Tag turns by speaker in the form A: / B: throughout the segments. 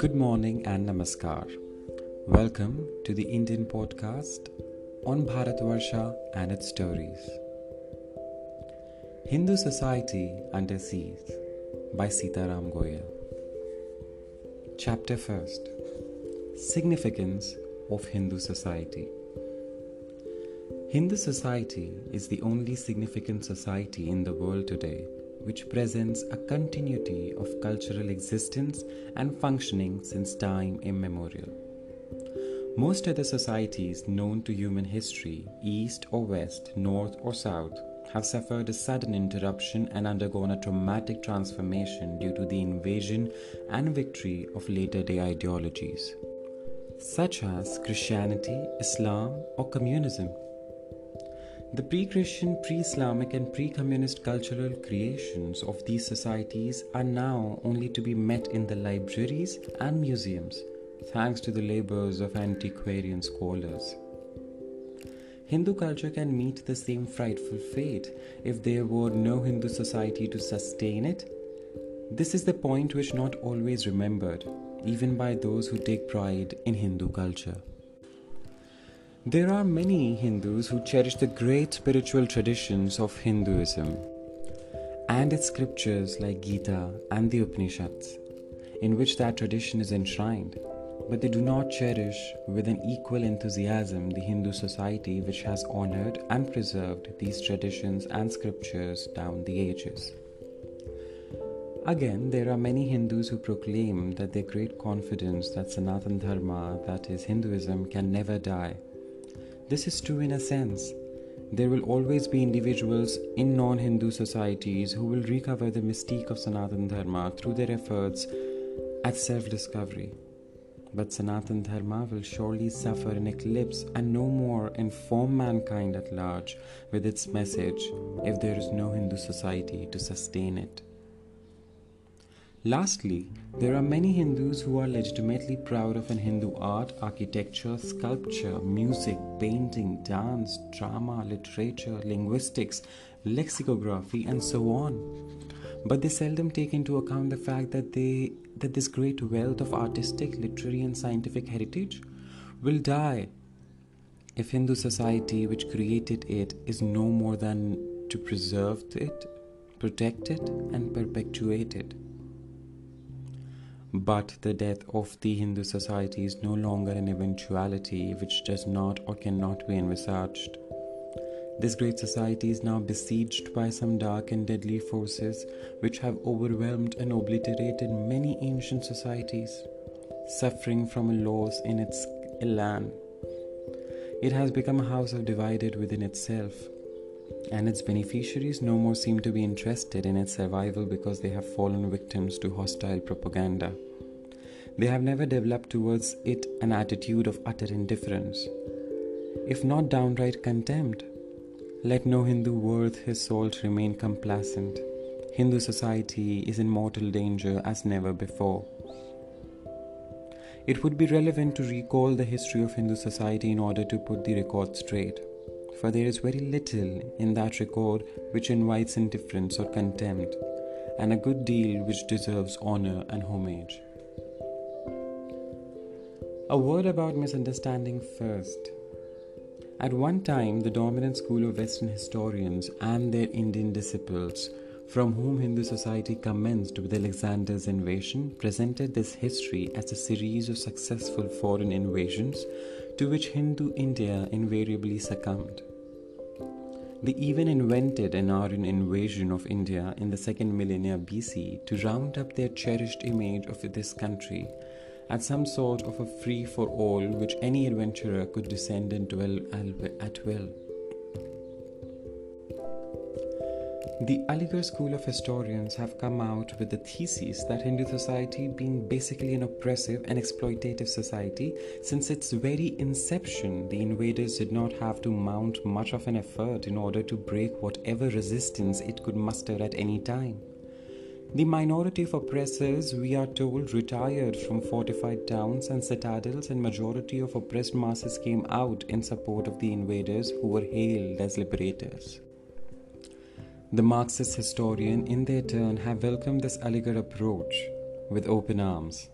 A: Good morning and namaskar. Welcome to the Indian podcast on Bharatvarsha and its stories. Hindu Society Under Siege by Sitaram Goyal. Chapter 1st Significance of Hindu Society. Hindu society is the only significant society in the world today which presents a continuity of cultural existence and functioning since time immemorial. Most other societies known to human history, east or west, north or south, have suffered a sudden interruption and undergone a traumatic transformation due to the invasion and victory of later day ideologies, such as Christianity, Islam, or communism. The pre Christian, pre Islamic, and pre communist cultural creations of these societies are now only to be met in the libraries and museums, thanks to the labors of antiquarian scholars. Hindu culture can meet the same frightful fate if there were no Hindu society to sustain it. This is the point which not always remembered, even by those who take pride in Hindu culture. There are many Hindus who cherish the great spiritual traditions of Hinduism and its scriptures like Gita and the Upanishads, in which that tradition is enshrined, but they do not cherish with an equal enthusiasm the Hindu society which has honored and preserved these traditions and scriptures down the ages. Again, there are many Hindus who proclaim that their great confidence that Sanatan Dharma, that is Hinduism, can never die this is true in a sense. There will always be individuals in non Hindu societies who will recover the mystique of Sanatan Dharma through their efforts at self discovery. But Sanatan Dharma will surely suffer an eclipse and no more inform mankind at large with its message if there is no Hindu society to sustain it. Lastly, there are many Hindus who are legitimately proud of an Hindu art, architecture, sculpture, music, painting, dance, drama, literature, linguistics, lexicography, and so on. But they seldom take into account the fact that they that this great wealth of artistic, literary, and scientific heritage will die if Hindu society which created it is no more than to preserve it, protect it, and perpetuate it. But the death of the Hindu society is no longer an eventuality which does not or cannot be envisaged. This great society is now besieged by some dark and deadly forces which have overwhelmed and obliterated many ancient societies, suffering from a loss in its elan. It has become a house of divided within itself, and its beneficiaries no more seem to be interested in its survival because they have fallen victims to hostile propaganda. They have never developed towards it an attitude of utter indifference, if not downright contempt. Let no Hindu worth his salt remain complacent. Hindu society is in mortal danger as never before. It would be relevant to recall the history of Hindu society in order to put the record straight for there is very little in that record which invites indifference or contempt, and a good deal which deserves honor and homage. A word about misunderstanding first. At one time, the dominant school of Western historians and their Indian disciples, from whom Hindu society commenced with Alexander's invasion, presented this history as a series of successful foreign invasions to which Hindu India invariably succumbed. They even invented an Aryan invasion of India in the second millennia BC to round up their cherished image of this country as some sort of a free for all which any adventurer could descend and dwell at will. The Aligarh school of historians have come out with the thesis that Hindu society being basically an oppressive and exploitative society, since its very inception, the invaders did not have to mount much of an effort in order to break whatever resistance it could muster at any time. The minority of oppressors, we are told, retired from fortified towns and citadels, and majority of oppressed masses came out in support of the invaders who were hailed as liberators. The Marxist historian, in their turn, have welcomed this Aligarh approach with open arms.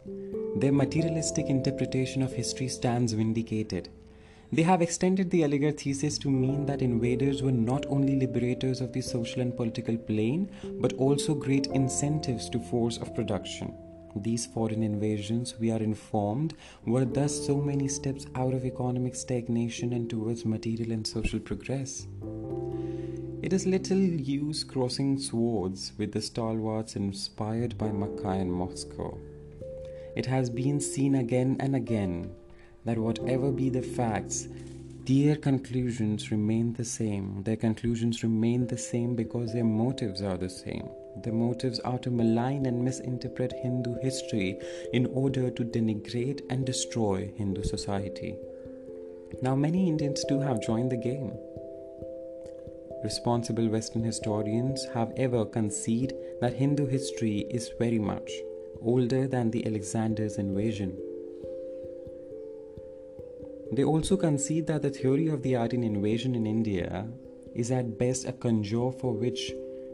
A: their materialistic interpretation of history stands vindicated. They have extended the Aligarh thesis to mean that invaders were not only liberators of the social and political plane, but also great incentives to force of production. These foreign invasions, we are informed, were thus so many steps out of economic stagnation and towards material and social progress. It is little use crossing swords with the stalwarts inspired by Makkah and Moscow. It has been seen again and again that whatever be the facts, their conclusions remain the same. Their conclusions remain the same because their motives are the same. The motives are to malign and misinterpret Hindu history in order to denigrate and destroy Hindu society. Now, many Indians too have joined the game. Responsible Western historians have ever conceded that Hindu history is very much older than the Alexander's invasion. They also concede that the theory of the Aryan invasion in India is at best a conjure for which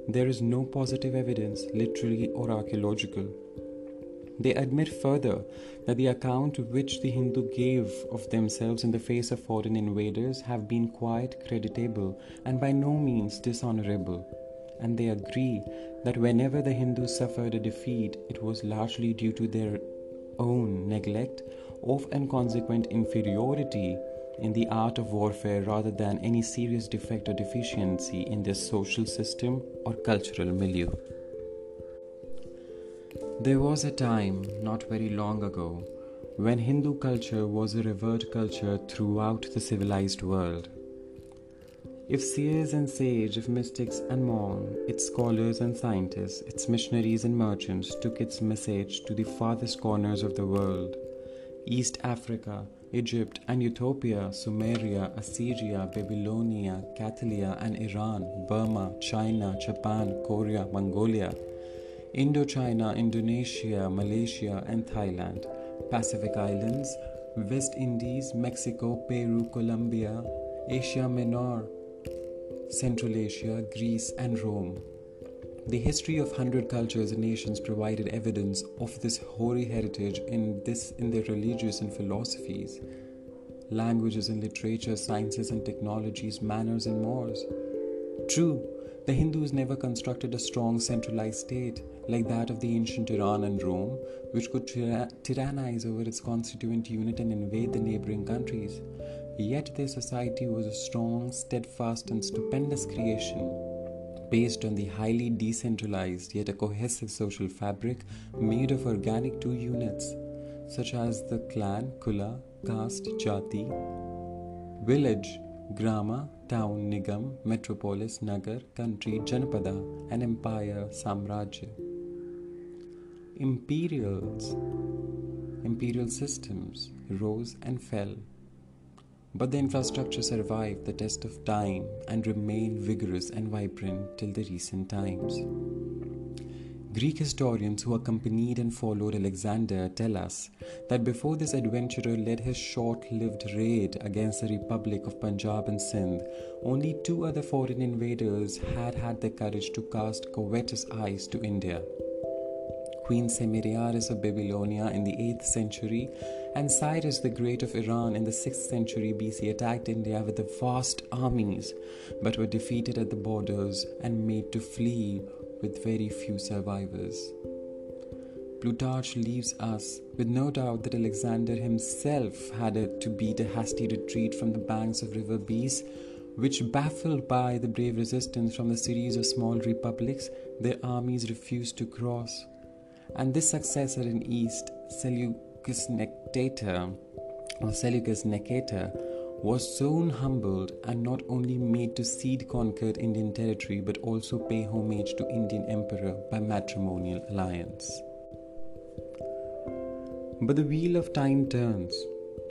A: there is no positive evidence, literary or archaeological. They admit further that the account which the Hindu gave of themselves in the face of foreign invaders have been quite creditable and by no means dishonorable. And they agree that whenever the Hindus suffered a defeat, it was largely due to their own neglect of and consequent inferiority in the art of warfare rather than any serious defect or deficiency in their social system or cultural milieu. There was a time, not very long ago, when Hindu culture was a revered culture throughout the civilized world. If seers and sages, if mystics and monks, its scholars and scientists, its missionaries and merchants took its message to the farthest corners of the world, East Africa, Egypt and Ethiopia, Sumeria, Assyria, Babylonia, Chaldea and Iran, Burma, China, Japan, Korea, Mongolia, Indochina, Indonesia, Malaysia and Thailand, Pacific Islands, West Indies, Mexico, Peru, Colombia, Asia Minor, Central Asia, Greece and Rome. The history of hundred cultures and nations provided evidence of this hoary heritage in this in their religious and philosophies, languages and literature, sciences and technologies, manners and mores. True, the Hindus never constructed a strong centralized state like that of the ancient Iran and Rome, which could tyrannize over its constituent unit and invade the neighboring countries. Yet their society was a strong, steadfast, and stupendous creation based on the highly decentralized yet a cohesive social fabric made of organic two units, such as the clan, kula, caste, jati, village, grama, town, nigam, metropolis, nagar, country, janapada, and empire, samrajya. Imperials, imperial systems rose and fell but the infrastructure survived the test of time and remained vigorous and vibrant till the recent times. Greek historians who accompanied and followed Alexander tell us that before this adventurer led his short lived raid against the Republic of Punjab and Sindh, only two other foreign invaders had had the courage to cast covetous eyes to India. Queen Semiramis of Babylonia in the 8th century and Cyrus the Great of Iran in the 6th century BC attacked India with vast armies but were defeated at the borders and made to flee with very few survivors. Plutarch leaves us with no doubt that Alexander himself had to beat a hasty retreat from the banks of river Beas, which, baffled by the brave resistance from the series of small republics, their armies refused to cross and this successor in East, Seleucus Nectator, or Seleucus Nicator, was soon humbled and not only made to cede conquered Indian territory but also pay homage to Indian emperor by matrimonial alliance. But the wheel of time turns.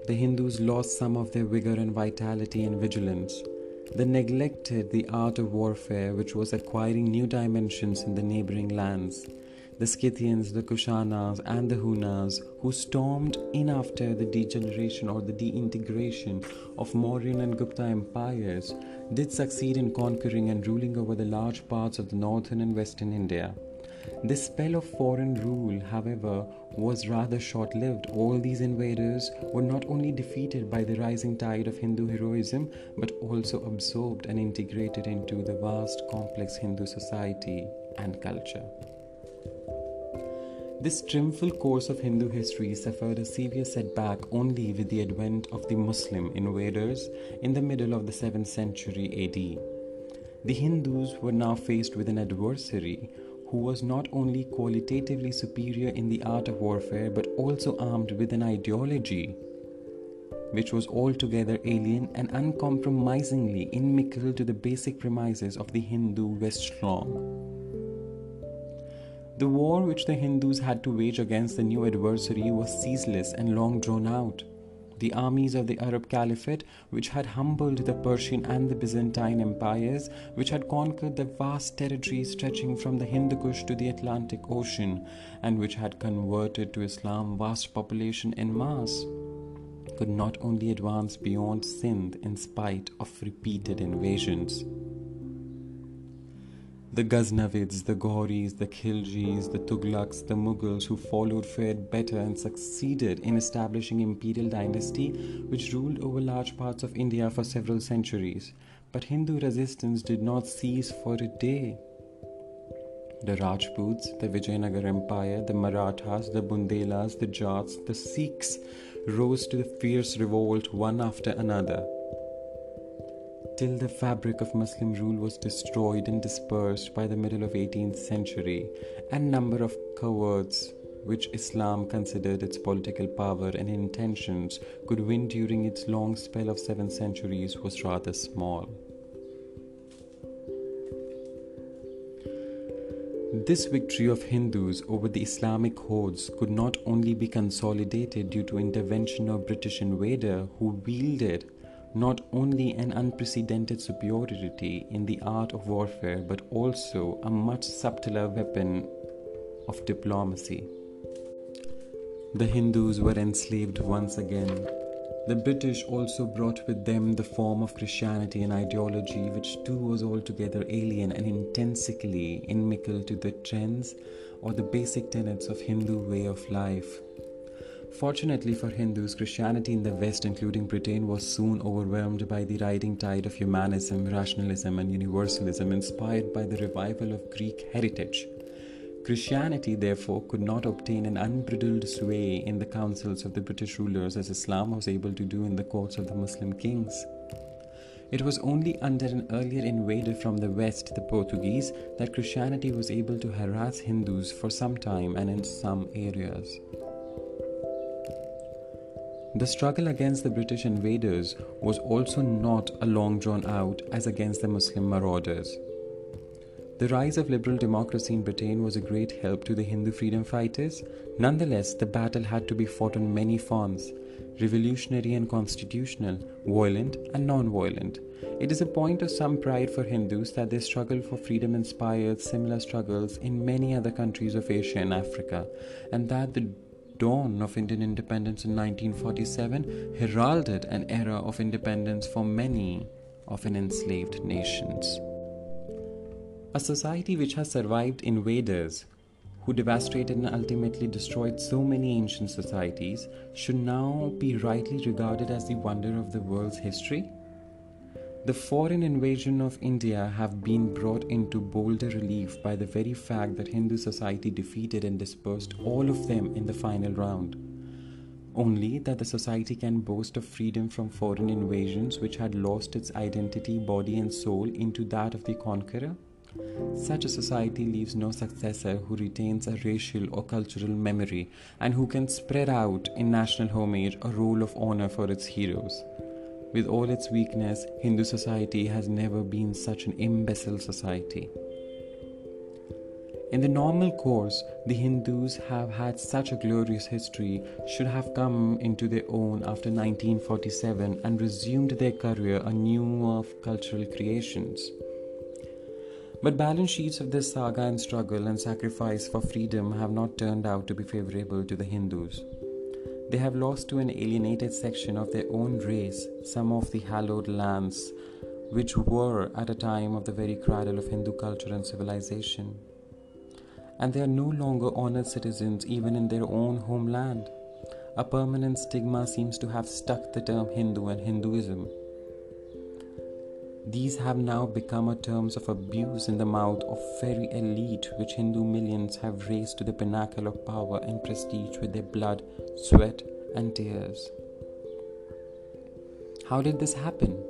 A: The Hindus lost some of their vigor and vitality and vigilance. They neglected the art of warfare, which was acquiring new dimensions in the neighboring lands the Scythians, the Kushanas, and the Hunas, who stormed in after the degeneration or the deintegration of Mauryan and Gupta empires, did succeed in conquering and ruling over the large parts of the northern and western India. This spell of foreign rule, however, was rather short lived. All these invaders were not only defeated by the rising tide of Hindu heroism, but also absorbed and integrated into the vast, complex Hindu society and culture. This triumphal course of Hindu history suffered a severe setback only with the advent of the Muslim invaders in the middle of the 7th century AD. The Hindus were now faced with an adversary who was not only qualitatively superior in the art of warfare but also armed with an ideology which was altogether alien and uncompromisingly inimical to the basic premises of the Hindu Weltanschauung. The war which the Hindus had to wage against the new adversary was ceaseless and long drawn out. The armies of the Arab Caliphate, which had humbled the Persian and the Byzantine empires, which had conquered the vast territory stretching from the Hindu Kush to the Atlantic Ocean, and which had converted to Islam vast population en masse, could not only advance beyond Sindh in spite of repeated invasions. The Ghaznavids, the Ghauris, the Khiljis, the Tughlaqs, the Mughals who followed fared better and succeeded in establishing imperial dynasty which ruled over large parts of India for several centuries. But Hindu resistance did not cease for a day. The Rajputs, the Vijayanagar Empire, the Marathas, the Bundelas, the Jats, the Sikhs rose to the fierce revolt one after another till the fabric of Muslim rule was destroyed and dispersed by the middle of 18th century, and number of cowards which Islam considered its political power and intentions could win during its long spell of seven centuries was rather small. This victory of Hindus over the Islamic hordes could not only be consolidated due to intervention of British invader who wielded not only an unprecedented superiority in the art of warfare, but also a much subtler weapon of diplomacy. The Hindus were enslaved once again. The British also brought with them the form of Christianity and ideology, which too was altogether alien and intrinsically inimical to the trends or the basic tenets of Hindu way of life. Fortunately for Hindus, Christianity in the West, including Britain, was soon overwhelmed by the rising tide of humanism, rationalism, and universalism inspired by the revival of Greek heritage. Christianity, therefore, could not obtain an unbridled sway in the councils of the British rulers as Islam was able to do in the courts of the Muslim kings. It was only under an earlier invader from the west, the Portuguese, that Christianity was able to harass Hindus for some time and in some areas. The struggle against the British invaders was also not a long drawn out as against the Muslim marauders. The rise of liberal democracy in Britain was a great help to the Hindu freedom fighters. Nonetheless, the battle had to be fought on many fronts revolutionary and constitutional, violent and non violent. It is a point of some pride for Hindus that their struggle for freedom inspired similar struggles in many other countries of Asia and Africa, and that the dawn of Indian independence in 1947 heralded an era of independence for many of an enslaved nations. A society which has survived invaders who devastated and ultimately destroyed so many ancient societies should now be rightly regarded as the wonder of the world's history the foreign invasion of India have been brought into bolder relief by the very fact that Hindu society defeated and dispersed all of them in the final round. Only that the society can boast of freedom from foreign invasions which had lost its identity, body, and soul into that of the conqueror. Such a society leaves no successor who retains a racial or cultural memory and who can spread out in national homage a roll of honor for its heroes. With all its weakness, Hindu society has never been such an imbecile society. In the normal course, the Hindus have had such a glorious history, should have come into their own after 1947 and resumed their career anew of cultural creations. But balance sheets of this saga and struggle and sacrifice for freedom have not turned out to be favorable to the Hindus. They have lost to an alienated section of their own race some of the hallowed lands which were at a time of the very cradle of Hindu culture and civilization. and they are no longer honored citizens even in their own homeland. A permanent stigma seems to have stuck the term Hindu and Hinduism. These have now become a terms of abuse in the mouth of very elite which Hindu millions have raised to the pinnacle of power and prestige with their blood, sweat, and tears. How did this happen?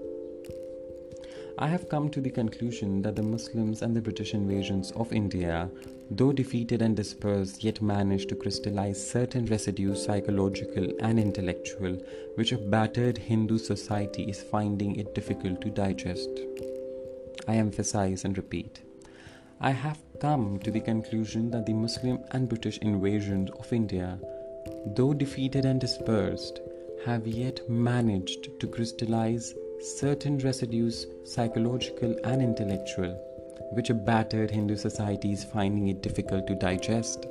A: I have come to the conclusion that the Muslims and the British invasions of India, though defeated and dispersed, yet managed to crystallize certain residues, psychological and intellectual, which a battered Hindu society is finding it difficult to digest. I emphasize and repeat. I have come to the conclusion that the Muslim and British invasions of India, though defeated and dispersed, have yet managed to crystallize certain residues, psychological and intellectual, which a battered Hindu society is finding it difficult to digest.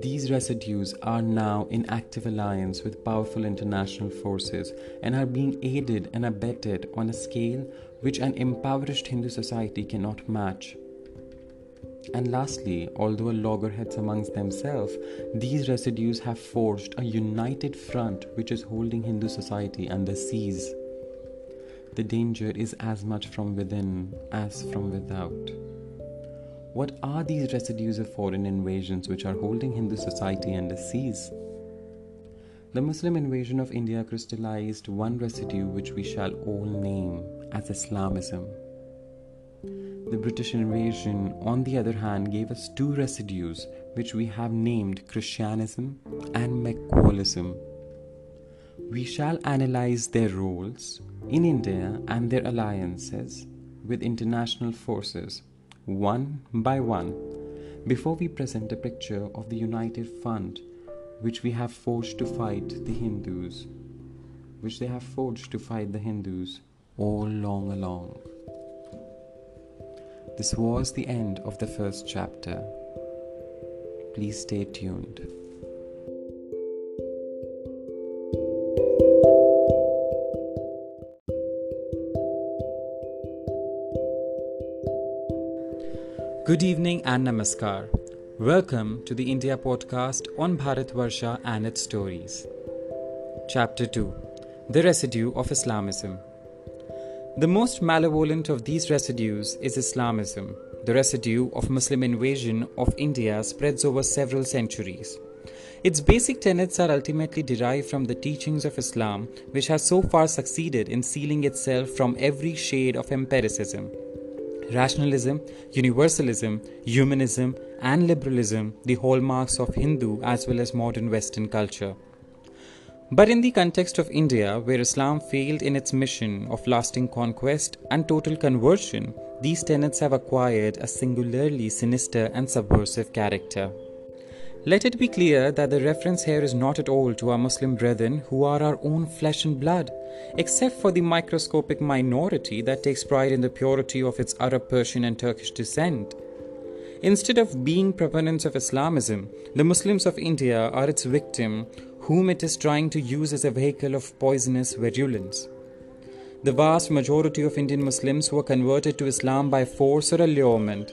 A: These residues are now in active alliance with powerful international forces and are being aided and abetted on a scale which an impoverished Hindu society cannot match. And lastly, although loggerheads amongst themselves, these residues have forged a united front which is holding Hindu society under siege. The danger is as much from within as from without. What are these residues of foreign invasions which are holding Hindu society under siege? The Muslim invasion of India crystallized one residue which we shall all name as Islamism. The British invasion, on the other hand, gave us two residues which we have named Christianism and Macaulayism. We shall analyze their roles in India and their alliances with international forces one by one before we present a picture of the united front which we have forged to fight the Hindus, which they have forged to fight the Hindus all long along. This was the end of the first chapter. Please stay tuned. Good evening and namaskar. Welcome to the India podcast on Bharatvarsha and its stories. Chapter 2 The Residue of Islamism. The most malevolent of these residues is Islamism. The residue of Muslim invasion of India spreads over several centuries. Its basic tenets are ultimately derived from the teachings of Islam, which has so far succeeded in sealing itself from every shade of empiricism. Rationalism, universalism, humanism, and liberalism, the hallmarks of Hindu as well as modern Western culture. But in the context of India, where Islam failed in its mission of lasting conquest and total conversion, these tenets have acquired a singularly sinister and subversive character. Let it be clear that the reference here is not at all to our Muslim brethren who are our own flesh and blood, except for the microscopic minority that takes pride in the purity of its Arab, Persian, and Turkish descent. Instead of being proponents of Islamism, the Muslims of India are its victim whom it is trying to use as a vehicle of poisonous virulence. The vast majority of Indian Muslims were converted to Islam by force or allurement,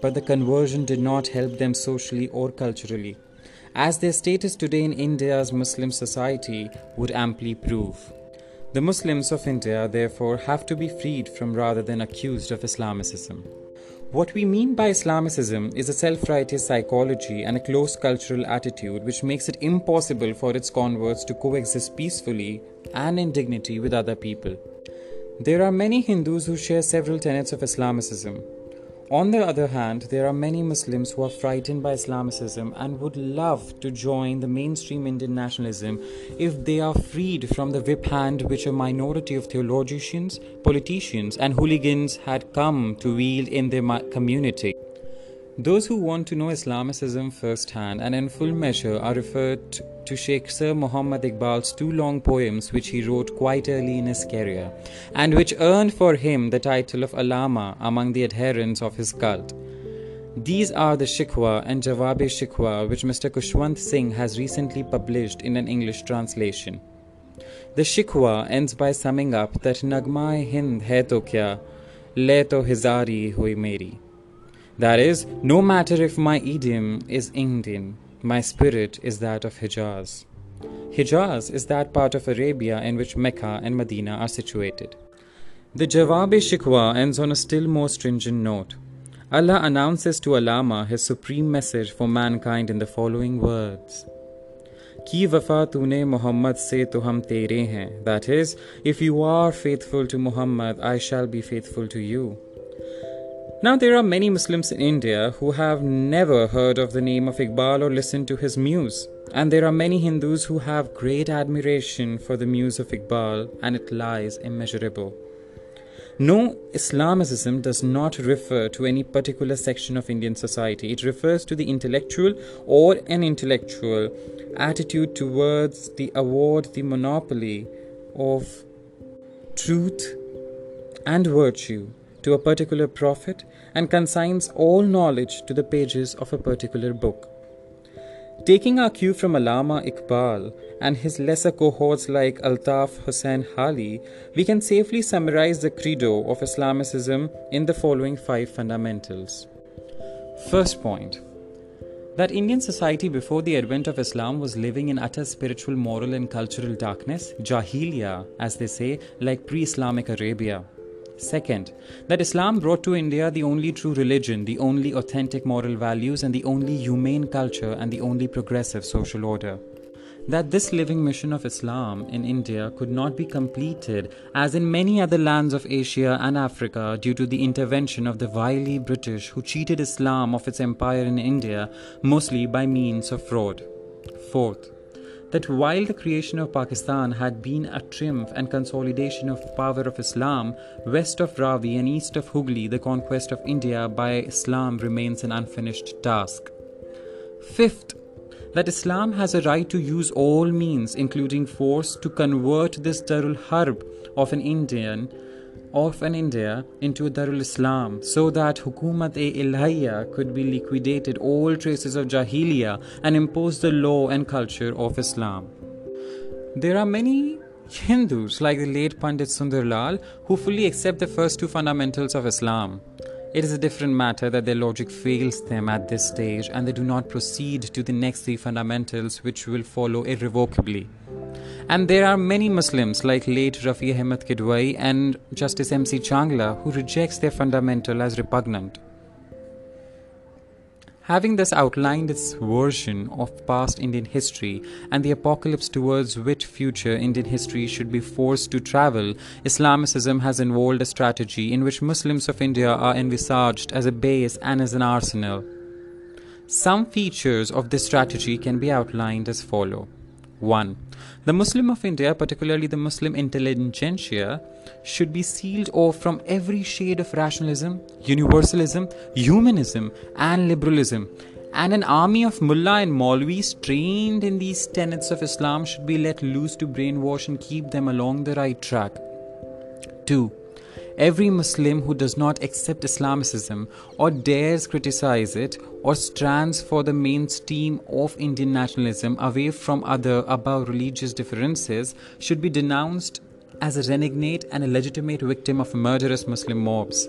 A: but the conversion did not help them socially or culturally, as their status today in India's Muslim society would amply prove. The Muslims of India, therefore, have to be freed from rather than accused of Islamicism. What we mean by Islamicism is a self righteous psychology and a close cultural attitude which makes it impossible for its converts to coexist peacefully and in dignity with other people. There are many Hindus who share several tenets of Islamicism, on the other hand, there are many Muslims who are frightened by Islamicism and would love to join the mainstream Indian nationalism if they are freed from the whip hand which a minority of theologians, politicians, and hooligans had come to wield in their community. Those who want to know Islamicism firsthand and in full measure are referred to Sheikh Sir Muhammad Iqbal's two long poems which he wrote quite early in his career and which earned for him the title of Allama among the adherents of his cult. These are the Shikwa and Jawab Shikwa which Mr. Khushwant Singh has recently published in an English translation. The Shikwa ends by summing up that Nagma Hind hai to kya, le to hizari hui meri. That is, no matter if my idiom is Indian, my spirit is that of Hijaz. Hijaz is that part of Arabia in which Mecca and Medina are situated. The Jawab-e Shikwa ends on a still more stringent note. Allah announces to Allama his supreme message for mankind in the following words. Ki wafa tune Muhammad se to hum tere hain. That is, if you are faithful to Muhammad, I shall be faithful to you. Now, there are many Muslims in India who have never heard of the name of Iqbal or listened to his muse. And there are many Hindus who have great admiration for the muse of Iqbal, and it lies immeasurable. No, Islamicism does not refer to any particular section of Indian society. It refers to the intellectual or an intellectual attitude towards the award, the monopoly of truth and virtue to a particular prophet and consigns all knowledge to the pages of a particular book. Taking our cue from Allama Iqbal and his lesser cohorts like Altaf Hussain Hali, we can safely summarize the credo of Islamicism in the following five fundamentals. First point that Indian society before the advent of Islam was living in utter spiritual, moral, and cultural darkness, Jahiliya, as they say, like pre Islamic Arabia. Second, that Islam brought to India the only true religion, the only authentic moral values, and the only humane culture and the only progressive social order. That this living mission of Islam in India could not be completed, as in many other lands of Asia and Africa, due to the intervention of the wily British who cheated Islam of its empire in India, mostly by means of fraud. Fourth, that while the creation of Pakistan had been a triumph and consolidation of power of Islam, west of Ravi and east of Hooghly, the conquest of India by Islam remains an unfinished task. Fifth, that Islam has a right to use all means, including force, to convert this Darul Harb of an Indian of an India into Darul Islam so that Hukumat e Ilahiyya could be liquidated all traces of Jahiliyyah and impose the law and culture of Islam. There are many Hindus like the late Pandit Sundarlal who fully accept the first two fundamentals of Islam. It is a different matter that their logic fails them at this stage and they do not proceed to the next three fundamentals which will follow irrevocably. And there are many Muslims like late Rafi Ahmed Kidwai and Justice M.C. Chagla who rejects their fundamental as repugnant. Having thus outlined its version of past Indian history and the apocalypse towards which future Indian history should be forced to travel, Islamicism has involved a strategy in which Muslims of India are envisaged as a base and as an arsenal. Some features of this strategy can be outlined as follow. 1. The Muslim of India, particularly the Muslim intelligentsia, should be sealed off from every shade of rationalism, universalism, humanism, and liberalism. And an army of mullah and maulvis trained in these tenets of Islam should be let loose to brainwash and keep them along the right track. 2. Every Muslim who does not accept Islamicism or dares criticize it or stands for the mainstream of Indian nationalism away from other above religious differences should be denounced as a renegade and a legitimate victim of murderous Muslim mobs.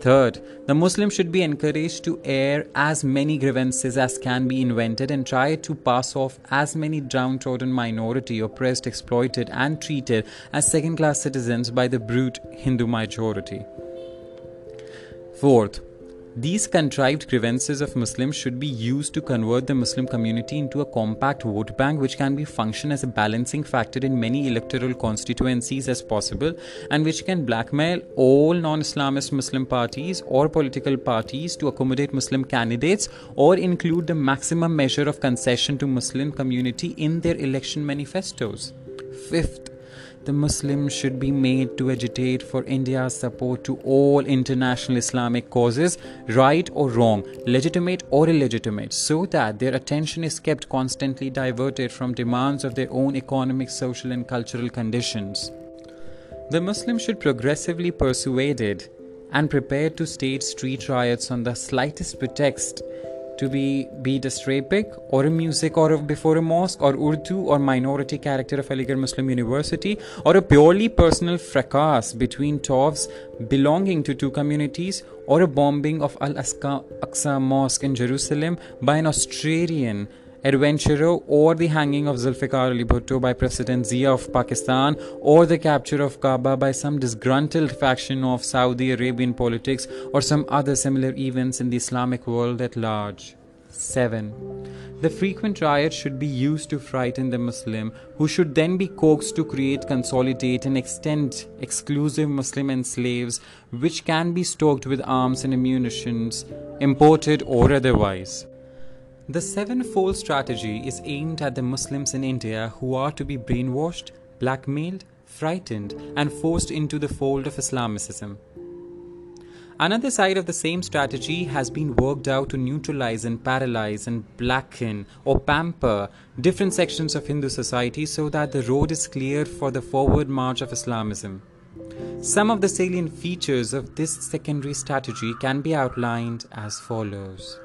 A: Third, the Muslim should be encouraged to air as many grievances as can be invented and try to pass off as many downtrodden minority, oppressed, exploited, and treated as second class citizens by the brute Hindu majority. Fourth, these contrived grievances of Muslims should be used to convert the Muslim community into a compact vote bank which can be function as a balancing factor in many electoral constituencies as possible and which can blackmail all non-Islamist Muslim parties or political parties to accommodate Muslim candidates or include the maximum measure of concession to Muslim community in their election manifestos. Fifth, the Muslims should be made to agitate for India's support to all international Islamic causes, right or wrong, legitimate or illegitimate, so that their attention is kept constantly diverted from demands of their own economic, social, and cultural conditions. The Muslims should progressively persuaded and prepared to stage street riots on the slightest pretext to be be it a stray pig or a music or a, before a mosque or Urdu or minority character of Aligarh Muslim University or a purely personal fracas between Taufs belonging to two communities or a bombing of Al Aqsa Mosque in Jerusalem by an Australian adventurer or the hanging of Zulfikar Ali Bhutto by President Zia of Pakistan or the capture of Kaaba by some disgruntled faction of Saudi Arabian politics or some other similar events in the Islamic world at large. 7. The frequent riots should be used to frighten the Muslim, who should then be coaxed to create, consolidate, and extend exclusive Muslim enclaves which can be stocked with arms and ammunitions, imported or otherwise. The sevenfold strategy is aimed at the Muslims in India who are to be brainwashed, blackmailed, frightened, and forced into the fold of Islamicism. Another side of the same strategy has been worked out to neutralize and paralyze and blacken or pamper different sections of Hindu society so that the road is clear for the forward march of Islamism. Some of the salient features of this secondary strategy can be outlined as follows.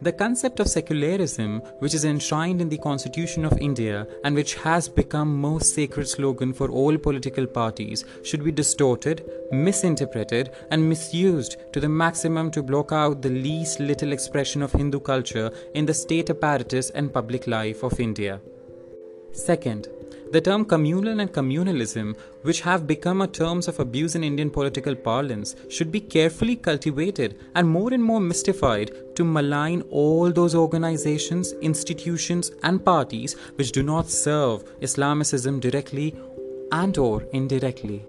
A: The concept of secularism, which is enshrined in the Constitution of India and which has become most sacred slogan for all political parties, should be distorted, misinterpreted, and misused to the maximum to block out the least little expression of Hindu culture in the state apparatus and public life of India. Second, the term communal and communalism, which have become terms of abuse in Indian political parlance, should be carefully cultivated and more and more mystified to malign all those organizations, institutions, and parties which do not serve Islamicism directly and or indirectly.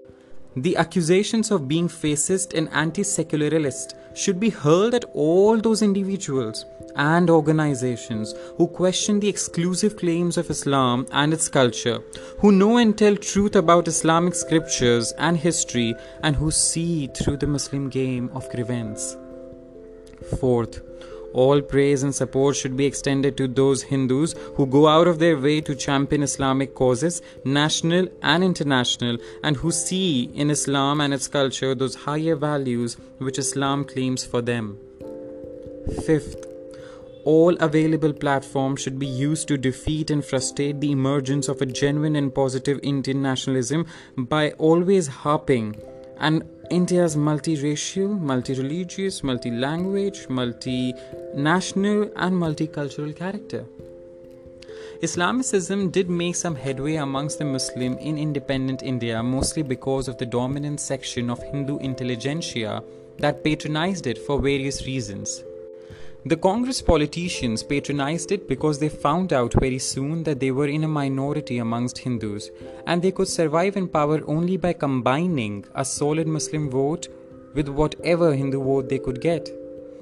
A: The accusations of being fascist and anti-secularist should be hurled at all those individuals and organizations who question the exclusive claims of Islam and its culture, who know and tell truth about Islamic scriptures and history, and who see through the Muslim game of grievance. Fourth, all praise and support should be extended to those Hindus who go out of their way to champion Islamic causes, national and international, and who see in Islam and its culture those higher values which Islam claims for them. Fifth, all available platforms should be used to defeat and frustrate the emergence of a genuine and positive Indian nationalism by always harping and India's multiracial, multi-religious, multi-language, multi-national and multicultural character. Islamicism did make some headway amongst the Muslim in independent India mostly because of the dominant section of Hindu intelligentsia that patronized it for various reasons. The Congress politicians patronized it because they found out very soon that they were in a minority amongst Hindus and they could survive in power only by combining a solid Muslim vote with whatever Hindu vote they could get.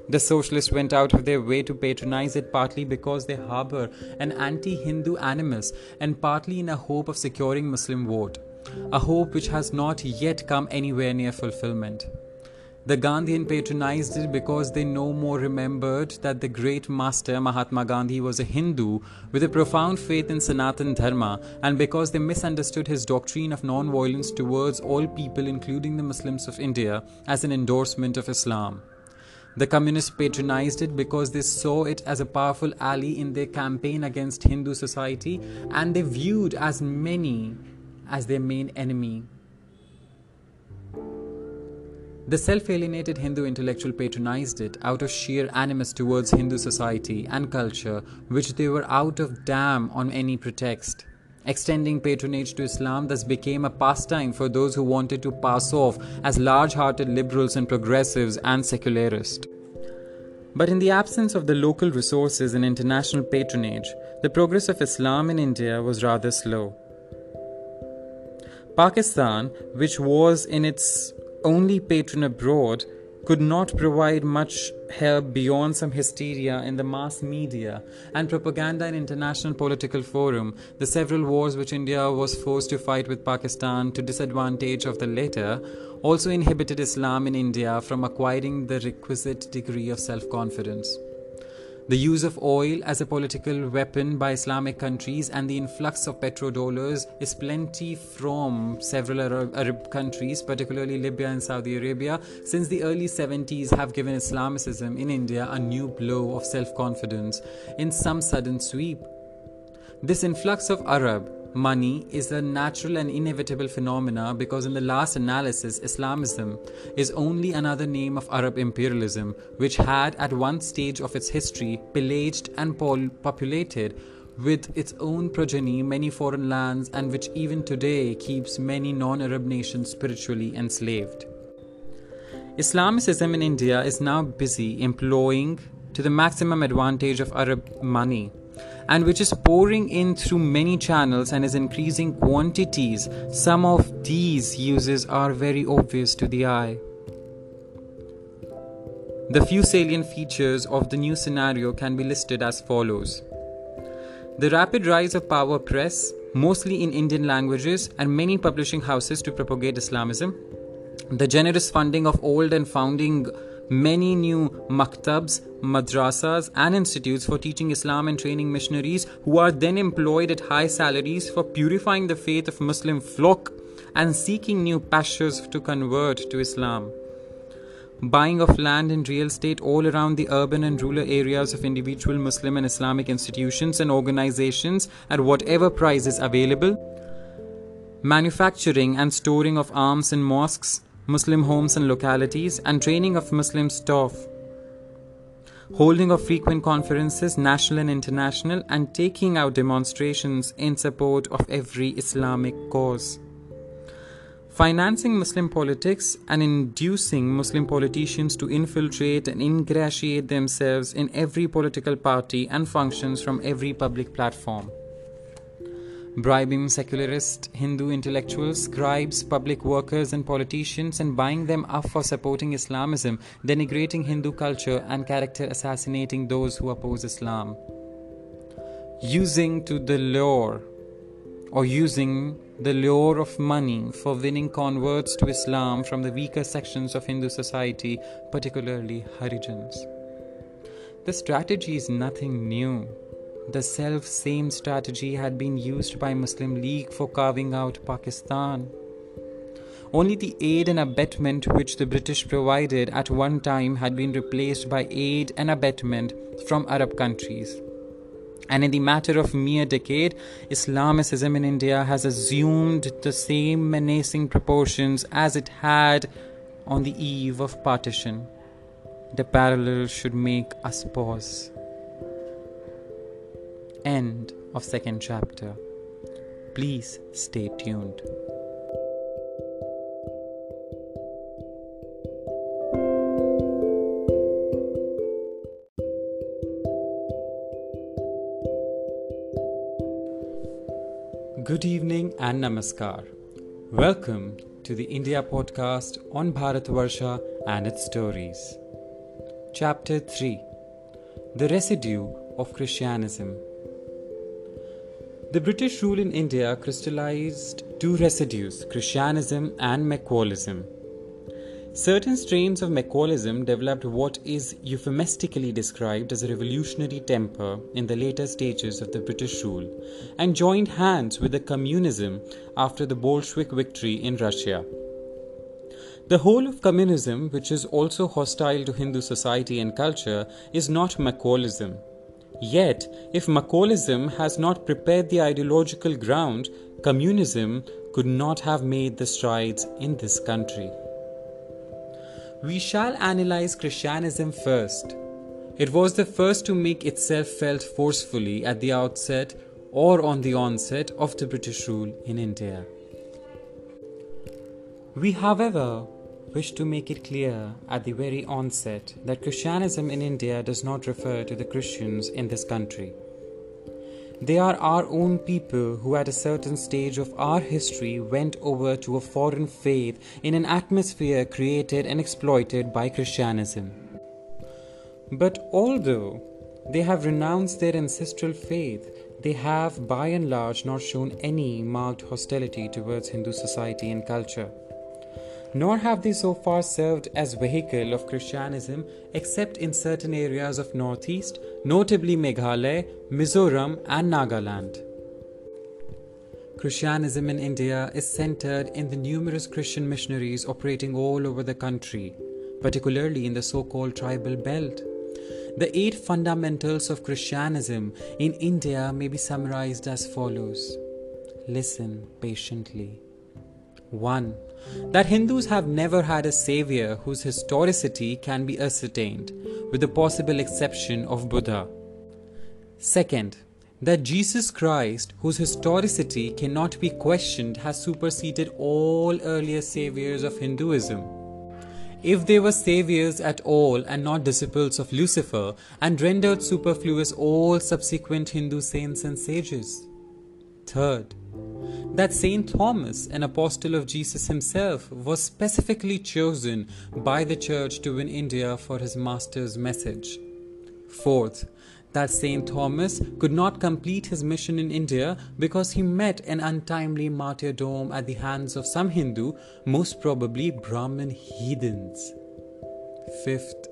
A: The socialists went out of their way to patronize it partly because they harbor an anti Hindu animus and partly in a hope of securing Muslim vote, a hope which has not yet come anywhere near fulfillment. The Gandhian patronized it because they no more remembered that the great master Mahatma Gandhi was a Hindu with a profound faith in Sanatan Dharma and because they misunderstood his doctrine of non violence towards all people, including the Muslims of India, as an endorsement of Islam. The communists patronized it because they saw it as a powerful ally in their campaign against Hindu society and they viewed as many as their main enemy. The self alienated Hindu intellectual patronized it out of sheer animus towards Hindu society and culture, which they were out of damn on any pretext. Extending patronage to Islam thus became a pastime for those who wanted to pass off as large hearted liberals and progressives and secularists. But in the absence of the local resources and international patronage, the progress of Islam in India was rather slow. Pakistan, which was in its only patron abroad could not provide much help beyond some hysteria in the mass media and propaganda in international political forum. The several wars which india was forced to fight with pakistan to disadvantage of the latter also inhibited islam in india from acquiring the requisite degree of self-confidence The use of oil as a political weapon by Islamic countries and the influx of petrodollars is plenty from several Arab, countries, particularly Libya and Saudi Arabia, since the early 70s have given Islamicism in India a new blow of self confidence in some sudden sweep. This influx of Arab money is a natural and inevitable phenomena because in the last analysis islamism is only another name of arab imperialism which had at one stage of its history pillaged and populated with its own progeny many foreign lands and which even today keeps many non-arab nations spiritually enslaved. Islamicism in india is now busy employing to the maximum advantage of arab money and which is pouring in through many channels and is increasing quantities, some of these uses are very obvious to the eye. The few salient features of the new scenario can be listed as follows. The rapid rise of power press, mostly in Indian languages, and many publishing houses to propagate Islamism, the generous funding of old and founding many new maktabs, madrasas, and institutes for teaching Islam and training missionaries who are then employed at high salaries for purifying the faith of Muslim flock and seeking new pastures to convert to Islam. Buying of land and real estate all around the urban and rural areas of individual Muslim and Islamic institutions and organizations at whatever price is available. Manufacturing and storing of arms in mosques, Muslim homes and localities, and training of Muslim staff. Holding of frequent conferences, national and international, and taking out demonstrations in support of every Islamic cause. Financing Muslim politics and inducing Muslim politicians to infiltrate and ingratiate themselves in every political party and functions from every public platform bribing secularist Hindu intellectuals, scribes, public workers, and politicians, and buying them up for supporting Islamism, denigrating Hindu culture, and character assassinating those who oppose Islam. Using to the lure or using the lure of money for winning converts to Islam from the weaker sections of Hindu society, particularly Harijans. The strategy is nothing new. The self same strategy had been used by Muslim League for carving out Pakistan. Only the aid and abetment which the British provided at one time had been replaced by aid and abetment from Arab countries. And in the matter of mere decade, Islamicism in India has assumed the same menacing proportions as it had on the eve of partition. The parallel should make us pause. End of second chapter. Please stay tuned. Good evening and namaskar. Welcome to the India podcast on Bharatvarsha and its stories. Chapter 3 The Residue of Christianism. The British rule in India crystallized two residues Christianism and Macaulayism. Certain strains of Macaulayism developed what is euphemistically described as a revolutionary temper in the later stages of the British rule and joined hands with the communism after the Bolshevik victory in Russia. The whole of communism, which is also hostile to Hindu society and culture, is not Macaulayism Yet, if Macaulayism has not prepared the ideological ground, communism could not have made the strides in this country. We shall analyze Christianism first. It was the first to make itself felt forcefully at the outset or on the onset of the British rule in India. We, however, wish to make it clear at the very onset that Christianism in India does not refer to the Christians in this country. They are our own people who, at a certain stage of our history, went over to a foreign faith in an atmosphere created and exploited by Christianism. But although they have renounced their ancestral faith, they have by and large not shown any marked hostility towards Hindu society and culture. Nor have they so far served as vehicle of Christianism except in certain areas of northeast, notably Meghalaya, Mizoram and Nagaland. Christianism in India is centered in the numerous Christian missionaries operating all over the country, particularly in the so called tribal belt. The eight fundamentals of Christianism in India may be summarized as follows. Listen patiently. 1. That Hindus have never had a savior whose historicity can be ascertained, with the possible exception of Buddha. Second, that Jesus Christ, whose historicity cannot be questioned, has superseded all earlier saviors of Hinduism. If they were saviors at all and not disciples of Lucifer, and rendered superfluous all subsequent Hindu saints and sages. Third, that Saint Thomas, an apostle of Jesus himself, was specifically chosen by the Church to win India for his master's message. Fourth, that Saint Thomas could not complete his mission in India because he met an untimely martyrdom at the hands of some Hindu, most probably Brahmin heathens. Fifth,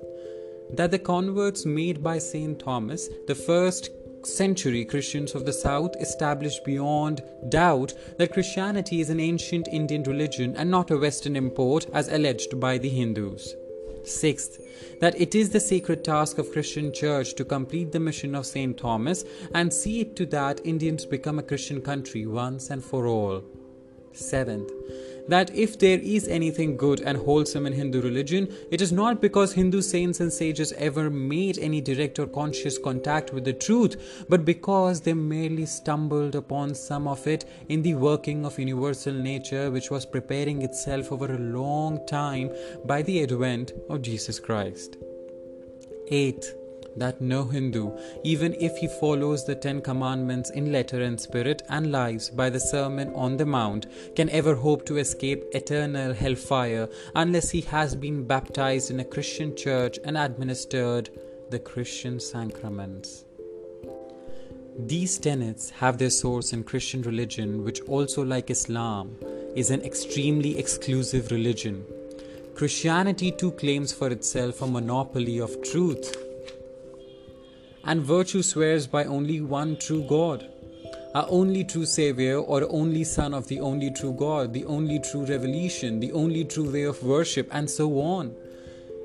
A: that the converts made by Saint Thomas, the first century Christians of the South established beyond doubt that Christianity is an ancient Indian religion and not a Western import as alleged by the Hindus. Sixth, that it is the sacred task of Christian Church to complete the mission of St. Thomas and see it to that Indians become a Christian country once and for all. Seventh, that if there is anything good and wholesome in Hindu religion, it is not because Hindu saints and sages ever made any direct or conscious contact with the truth, but because they merely stumbled upon some of it in the working of universal nature which was preparing itself over a long time by the advent of Jesus Christ. 8 that no Hindu, even if he follows the Ten Commandments in letter and spirit and lives by the Sermon on the Mount, can ever hope to escape eternal hellfire unless he has been baptized in a Christian church and administered the Christian sacraments. These tenets have their source in Christian religion, which also, like Islam, is an extremely exclusive religion. Christianity too claims for itself a monopoly of truth and virtue swears by only one true God, our only true Savior, or only Son of the only true God, the only true revelation, the only true way of worship, and so on.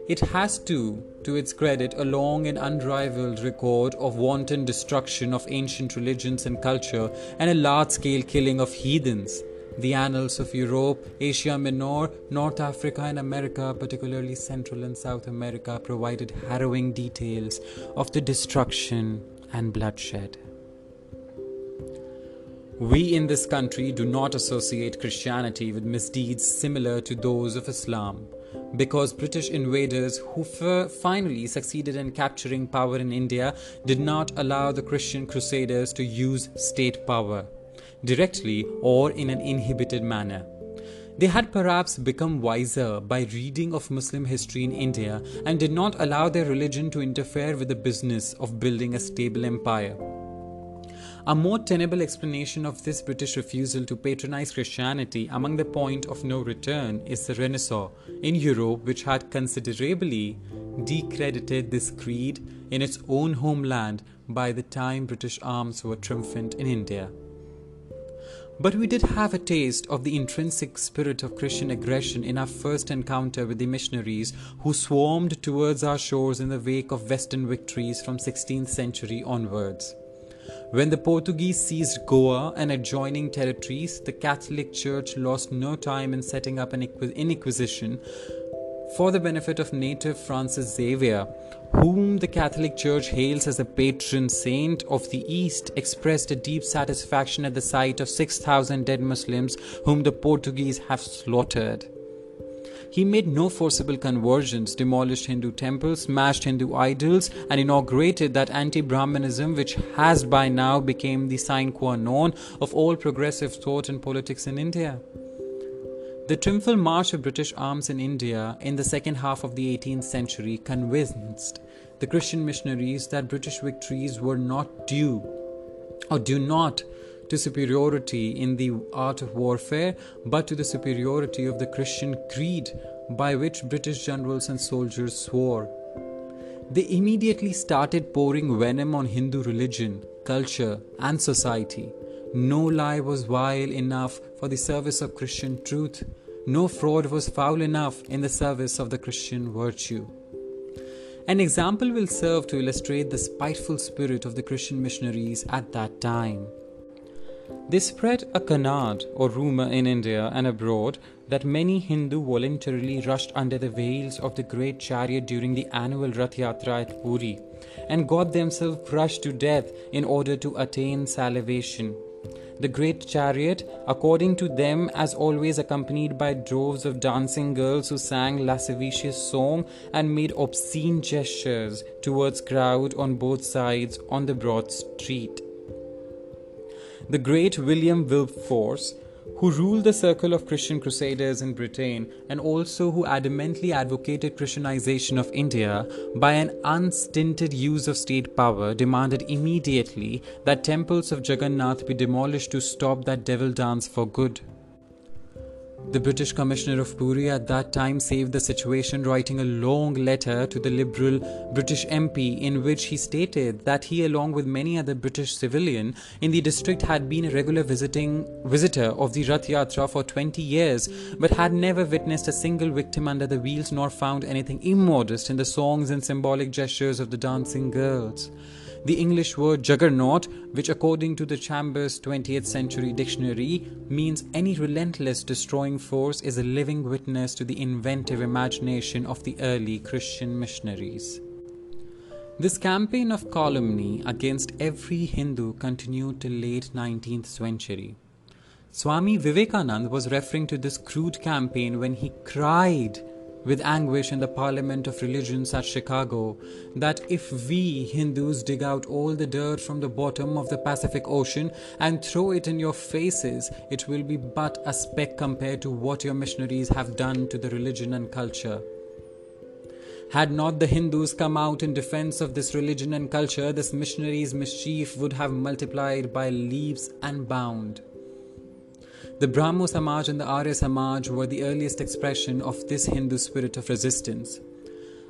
A: It has to, to its credit, a long and unrivaled record of wanton destruction of ancient religions and culture and a large scale killing of heathens. The annals of Europe, Asia Minor, North Africa, and America, particularly Central and South America, provided harrowing details of the destruction and bloodshed. We in this country do not associate Christianity with misdeeds similar to those of Islam because British invaders who finally succeeded in capturing power in India did not allow the Christian crusaders to use state power directly or in an inhibited manner. They had perhaps become wiser by reading of Muslim history in India and did not allow their religion to interfere with the business of building a stable empire. A more tenable explanation of this British refusal to patronize Christianity among the point of no return is the Renaissance in Europe, which had considerably decredited this creed in its own homeland by the time British arms were triumphant in India. But we did have a taste of the intrinsic spirit of Christian aggression in our first encounter with the missionaries who swarmed towards our shores in the wake of Western victories from 16th century onwards. When the Portuguese seized Goa and adjoining territories, the Catholic Church lost no time in setting up an inquisition for the benefit of native Francis Xavier, whom the Catholic Church hails as the patron saint of the East, expressed a deep satisfaction at the sight of 6,000 dead Muslims whom the Portuguese have slaughtered. He made no forcible conversions, demolished Hindu temples, smashed Hindu idols, and inaugurated that anti-Brahmanism which has by now become the sine qua non of all progressive thought and politics in India. The triumphal march of British arms in India in the second half of the 18th century convinced the Christian missionaries that British victories were not due or due not
B: to superiority in the art of warfare, but to the superiority of the Christian creed by which British generals and soldiers swore. They immediately started pouring venom on Hindu religion, culture, and society. No lie was vile enough for the service of Christian truth. No fraud was foul enough in the service of the Christian virtue. An example will serve to illustrate the spiteful spirit of the Christian missionaries at that time. They spread a canard or rumor in India and abroad that many Hindu voluntarily rushed under the veils of the great chariot during the annual Rath Yatra at Puri and got themselves crushed to death in order to attain salvation. The great chariot, according to them, as always accompanied by droves of dancing girls who sang lascivious song and made obscene gestures towards crowd on both sides on the broad street. The great William Wilberforce who ruled the circle of Christian crusaders in Britain and also who adamantly advocated Christianization of India by an unstinted use of state power, demanded immediately that temples of Jagannath be demolished to stop that devil dance for good. The British Commissioner of Puri at that time saved the situation, writing a long letter to the Liberal British MP in which he stated that he, along with many other British civilians in the district, had been a regular visiting visitor of the Rath Yatra for 20 years, but had never witnessed a single victim under the wheels nor found anything immodest in the songs and symbolic gestures of the dancing girls. The English word juggernaut, which according to the Chambers 20th Century Dictionary means any relentless destroying force, is a living witness to the inventive imagination of the early Christian missionaries. This campaign of calumny against every Hindu continued till late 19th century. Swami Vivekanand was referring to this crude campaign when he cried with anguish in the Parliament of Religions at Chicago that if we Hindus dig out all the dirt from the bottom of the Pacific Ocean and throw it in your faces, it will be but a speck compared to what your missionaries have done to the religion and culture. Had not the Hindus come out in defense of this religion and culture, this missionaries' mischief would have multiplied by leaps and bounds. The Brahmo Samaj and the Arya Samaj were the earliest expression of this Hindu spirit of resistance.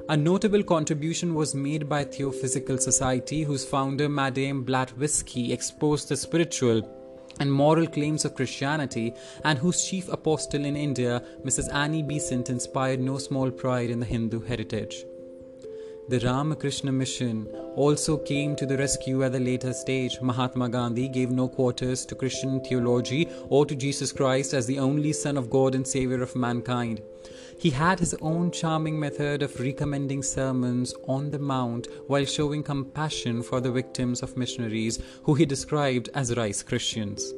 B: A notable contribution was made by Theosophical Society, whose founder, Madame Blavatsky, exposed the spiritual and moral claims of Christianity, and whose chief apostle in India, Mrs. Annie Besant, inspired no small pride in the Hindu heritage. The Ramakrishna mission also came to the rescue at a later stage. Mahatma Gandhi gave no quarters to Christian theology or to Jesus Christ as the only Son of God and Savior of mankind. He had his own charming method of recommending sermons on the Mount while showing compassion for the victims of missionaries who he described as rice Christians.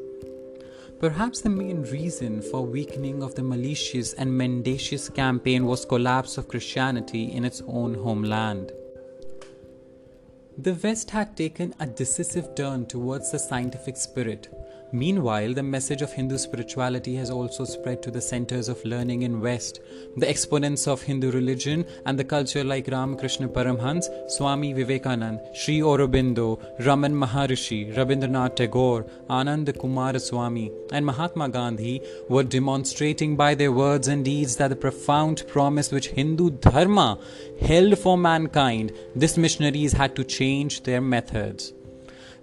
B: Perhaps the main reason for weakening of the malicious and mendacious campaign was collapse of Christianity in its own homeland. The West had taken a decisive turn towards the scientific spirit, Meanwhile, the message of Hindu spirituality has also spread to the centers of learning in West. The exponents of Hindu religion and the culture like Ramakrishna Paramhans, Swami Vivekanand, Sri Aurobindo, Raman Maharishi, Rabindranath Tagore, Anand Kumaraswamy, and Mahatma Gandhi were demonstrating by their words and deeds that the profound promise which Hindu Dharma held for mankind, these missionaries had to change their methods.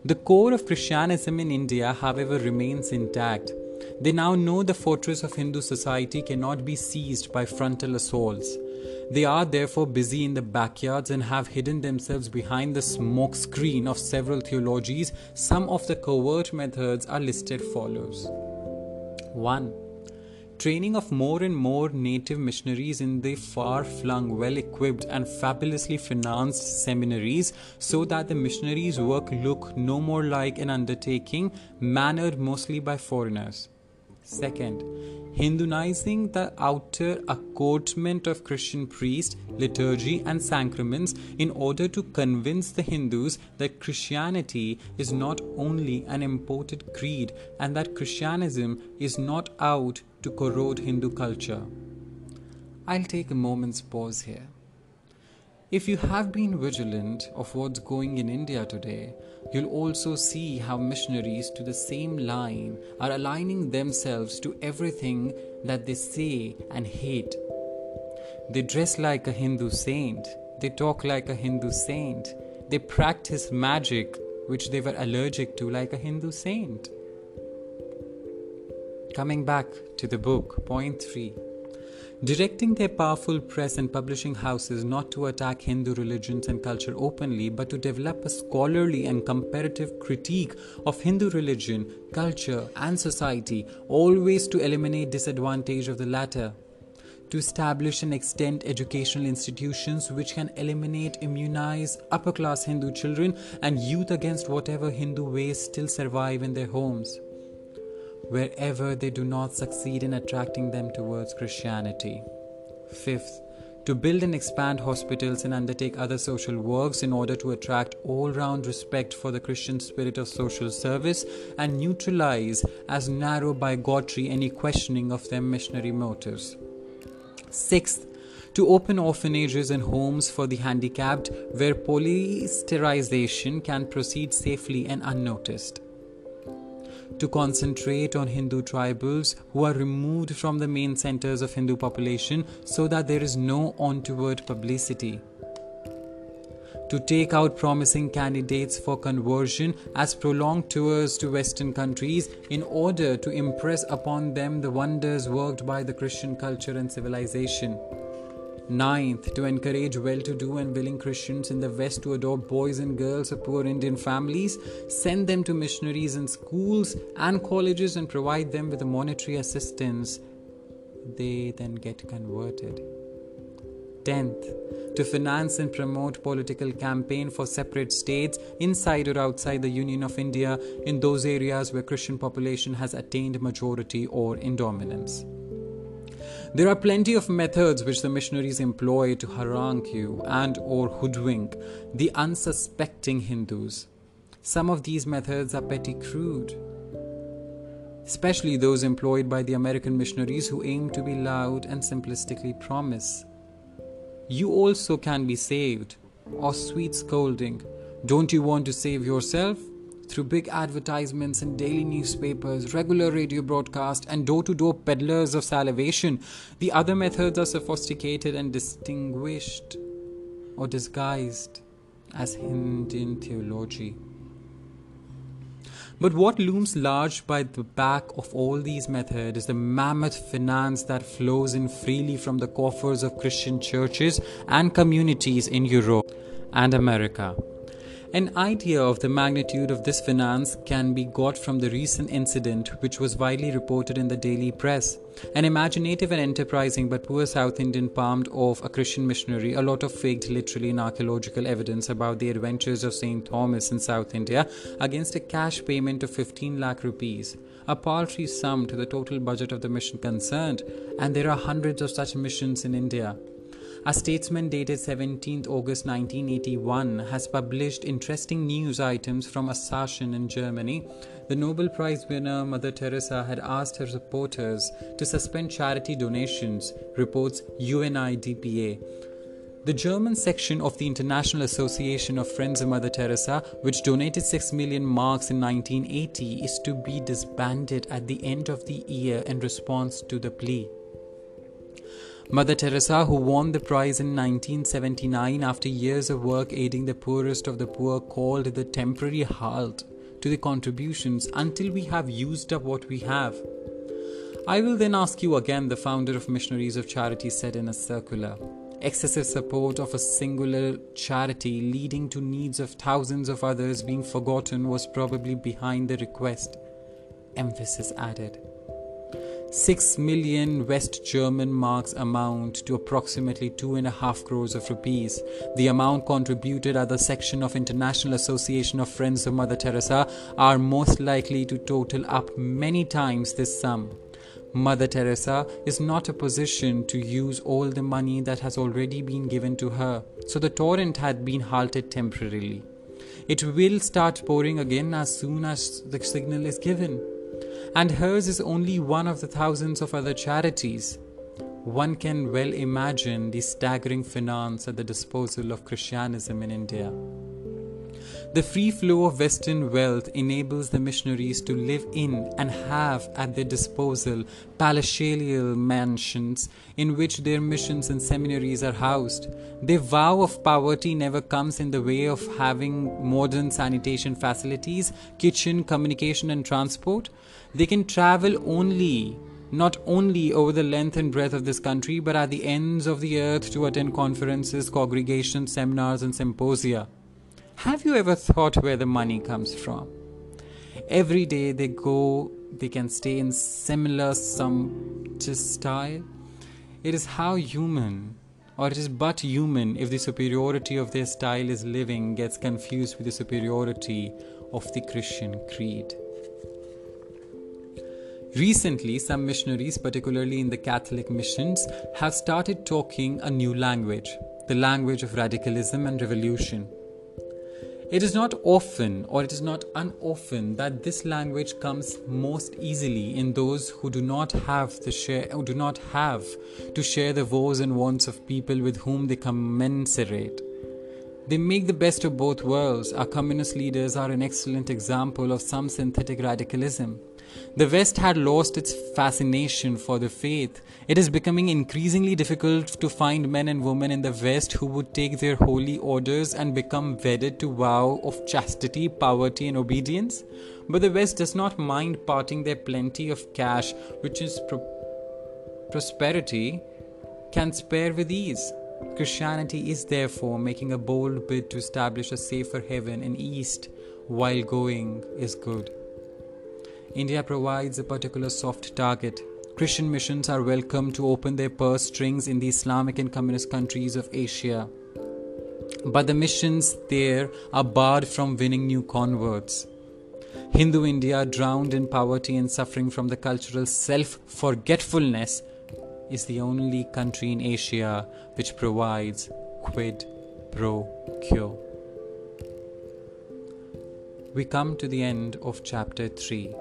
B: The core of Christianism in India, however, remains intact. They now know the fortress of Hindu society cannot be seized by frontal assaults. They are therefore busy in the backyards and have hidden themselves behind the smoke screen of several theologies. Some of the covert methods are listed follows. 1 training of more and more native missionaries in the far flung, well equipped, and fabulously financed seminaries so that the missionaries' work look no more like an undertaking mannered mostly by foreigners. Second, Hinduizing the outer accoutrement of Christian priest, liturgy, and sacraments in order to convince the Hindus that Christianity is not only an imported creed and that Christianism is not out to corrode Hindu culture. I'll take a moment's pause here. If you have been vigilant of what's going in India today, you'll also see how missionaries to the same line are aligning themselves to everything that they say and hate. They dress like a Hindu saint, they talk like a Hindu saint, they practice magic which they were allergic to like a Hindu saint. Coming back to the book, point 3 directing their powerful press and publishing houses not to attack Hindu religions and culture openly, but to develop a scholarly and comparative critique of Hindu religion, culture, and society, always to eliminate disadvantage of the latter. To establish and extend educational institutions which can eliminate, immunize upper class Hindu children and youth against whatever Hindu ways still survive in their homes wherever they do not succeed in attracting them towards Christianity. Fifth, to build and expand hospitals and undertake other social works in order to attract all round respect for the Christian spirit of social service and neutralize as narrow bigotry any questioning of their missionary motives. Sixth, to open orphanages and homes for the handicapped where proselytization can proceed safely and unnoticed to concentrate on Hindu tribals who are removed from the main centers of Hindu population so that there is no untoward publicity. To take out promising candidates for conversion as prolonged tours to Western countries in order to impress upon them the wonders worked by the Christian culture and civilization. Ninth, to encourage well to do and willing Christians in the West to adopt boys and girls of poor Indian families, send them to missionaries in schools and colleges, and provide them with monetary assistance. They then get converted. Tenth, to finance and promote political campaign for separate states inside or outside the Union of India in those areas where Christian population has attained majority or in dominance. There are plenty of methods which the missionaries employ to harangue you and or hoodwink the unsuspecting Hindus. Some of these methods are petty crude, especially those employed by the American missionaries who aim to be loud and simplistically promise. You also can be saved, or sweet scolding. Don't you want to save yourself? Through big advertisements in daily newspapers, regular radio broadcasts, and door to door peddlers of salivation. The other methods are sophisticated and distinguished or disguised as Indian theology. But what looms large by the back of all these methods is the mammoth finance that flows in freely from the coffers of Christian churches and communities in Europe and America. An idea of the magnitude of this finance can be got from the recent incident, which was widely reported in the daily press. An imaginative and enterprising but poor South Indian palmed off a Christian missionary a lot of faked literary and archaeological evidence about the adventures of St. Thomas in South India against a cash payment of 15 lakh rupees, a paltry sum to the total budget of the mission concerned, and there are hundreds of such missions in India. A statesman dated 17th August 1981 has published interesting news items from Assassin in Germany. The Nobel Prize winner Mother Teresa had asked her supporters to suspend charity donations, reports UNIDPA. The German section of the International Association of Friends of Mother Teresa, which donated 6 million marks in 1980, is to be disbanded at the end of the year in response to the plea. Mother Teresa, who won the prize in 1979 after years of work aiding the poorest of the poor, called the temporary halt to the contributions until we have used up what we have. I will then ask you again, the founder of Missionaries of Charity said in a circular. Excessive support of a singular charity leading to needs of thousands of others being forgotten was probably behind the request. Emphasis added. 6 million West German marks amount to approximately 2.5 crores of rupees. The amount contributed at the section of International Association of Friends of Mother Teresa are most likely to total up many times this sum. Mother Teresa is not a position to use all the money that has already been given to her, so the torrent had been halted temporarily. It will start pouring again as soon as the signal is given and hers is only one of the thousands of other charities. one can well imagine the staggering finance at the disposal of Christianism in India. The free flow of Western wealth enables the missionaries to live in and have at their disposal palatial mansions in which their missions and seminaries are housed. Their vow of poverty never comes in the way of having modern sanitation facilities, kitchen, communication, and transport. They can travel only not only over the length and breadth of this country, but at the ends of the earth to attend conferences, congregations, seminars, and symposia. Have you ever thought where the money comes from? Every day they go, they can stay in similar sumptuous style. It is how human, or it is but human, if the superiority of their style is living gets confused with the superiority of the Christian creed. Recently, some missionaries, particularly in the Catholic missions, have started talking a new language the language of radicalism and revolution. It is not often, or it is not unoften, that this language comes most easily in those who do not have the share, who do not have to share the woes and wants of people with whom they commiserate. They make the best of both worlds. Our communist leaders are an excellent example of some synthetic radicalism. The West had lost its fascination for the faith. It is becoming increasingly difficult to find men and women in the West who would take their holy orders and become wedded to vow of chastity, poverty, and obedience. But the West does not mind parting their plenty of cash, which is pro- prosperity, can spare with ease. Christianity is therefore making a bold bid to establish a safer heaven in East while going is good. India provides a particular soft target. Christian missions are welcome to open their purse strings in the Islamic and communist countries of Asia. But the missions there are barred from winning new converts. Hindu India, drowned in poverty and suffering from the cultural self forgetfulness, is the only country in Asia which provides quid pro quo. We come to the end of chapter 3.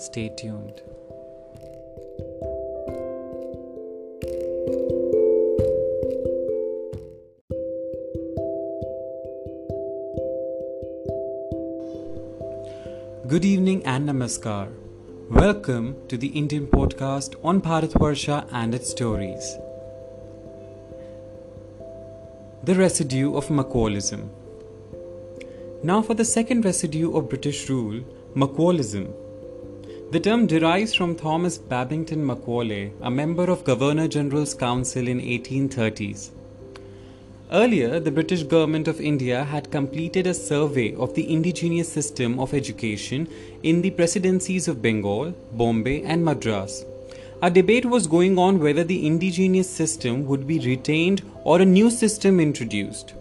B: Stay tuned.
A: Good evening and namaskar. Welcome to the Indian podcast on Bharatvarsha and its stories. The residue of Macaulayism. Now, for the second residue of British rule, Macaulayism the term derives from Thomas Babington Macaulay, a member of Governor General's Council in 1830s. Earlier, the British government of India had completed a survey of the indigenous system of education in the presidencies of Bengal, Bombay, and Madras. A debate was going on whether the indigenous system would be retained or a new system introduced.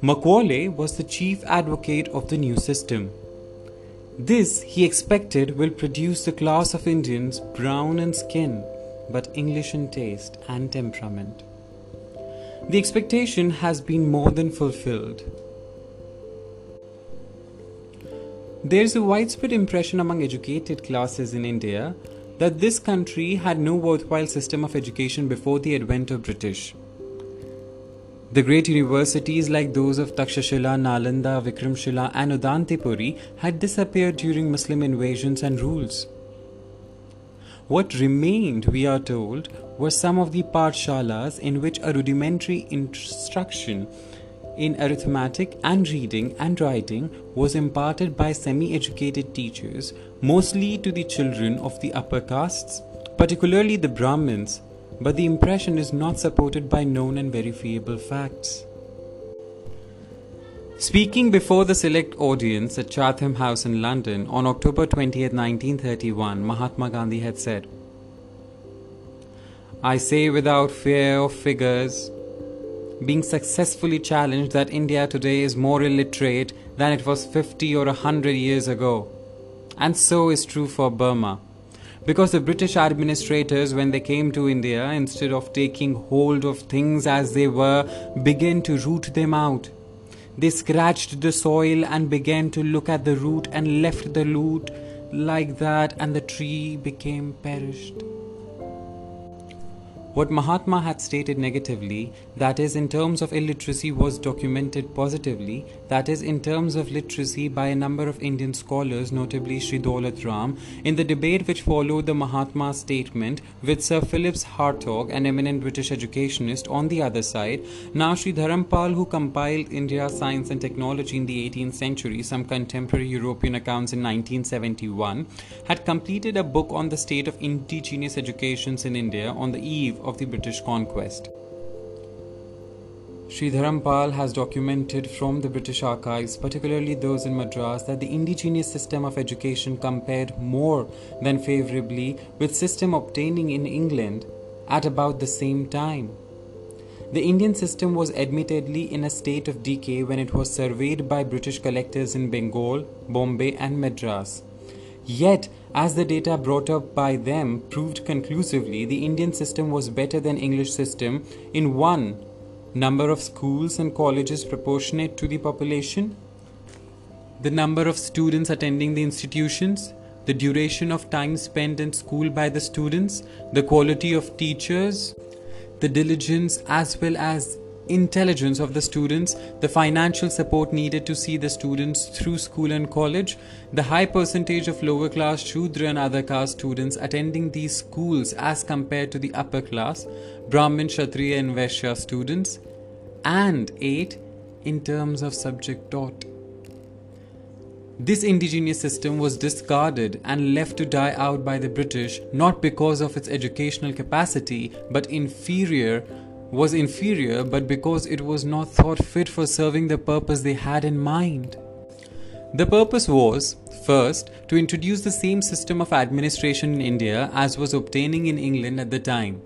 A: Macaulay was the chief advocate of the new system. This, he expected, will produce the class of Indians brown in skin but English in taste and temperament. The expectation has been more than fulfilled. There is a widespread impression among educated classes in India that this country had no worthwhile system of education before the advent of British. The great universities like those of Takshashila, Nalanda, Vikramshila, and Udantapuri had disappeared during Muslim invasions and rules. What remained, we are told, were some of the pathshalas in which a rudimentary instruction in arithmetic and reading and writing was imparted by semi educated teachers, mostly to the children of the upper castes, particularly the Brahmins, but the impression is not supported by known and verifiable facts. Speaking before the select audience at Chatham House in London on October 20, 1931, Mahatma Gandhi had said, I say without fear of figures, being successfully challenged that India today is more illiterate than it was 50 or 100 years ago. And so is true for Burma. Because the British administrators, when they came to India, instead of taking hold of things as they were, began to root them out. They scratched the soil and began to look at the root and left the root like that, and the tree became perished.
B: What Mahatma had stated negatively, that is, in terms of illiteracy, was documented positively, that is, in terms of literacy by a number of Indian scholars, notably Sri Daulat Ram, in the debate which followed the Mahatma statement with Sir Phillips Hartog, an eminent British educationist, on the other side. Now, Sri Dharampal, who compiled India's science and technology in the 18th century, some contemporary European accounts in 1971, had completed a book on the state of indigenous educations in India on the eve of the British conquest. Sri Dharampal has documented from the British archives, particularly those in Madras, that the indigenous system of education compared more than favorably with system obtaining in England at about the same time. The Indian system was admittedly in a state of decay when it was surveyed by British collectors in Bengal, Bombay, and Madras. Yet, as the data brought up by them proved conclusively, the Indian system was better than English system in one number of schools and colleges proportionate to the population, the number of students attending the institutions, the duration of time spent in school by the students, the quality of teachers, the diligence as well as intelligence of the students, the financial support needed to see the students through school and college, the high percentage of lower class Shudra and other caste students attending these schools as compared to the upper class, Brahmin, Kshatriya, and Vaishya students, and 8. In terms of subject taught. This indigenous system was discarded and left to die out by the British not because of its educational capacity but inferior was inferior but because it was not thought fit for serving the purpose they had in mind. The purpose was, first, to introduce the same system of administration in India as was obtaining in England at the time.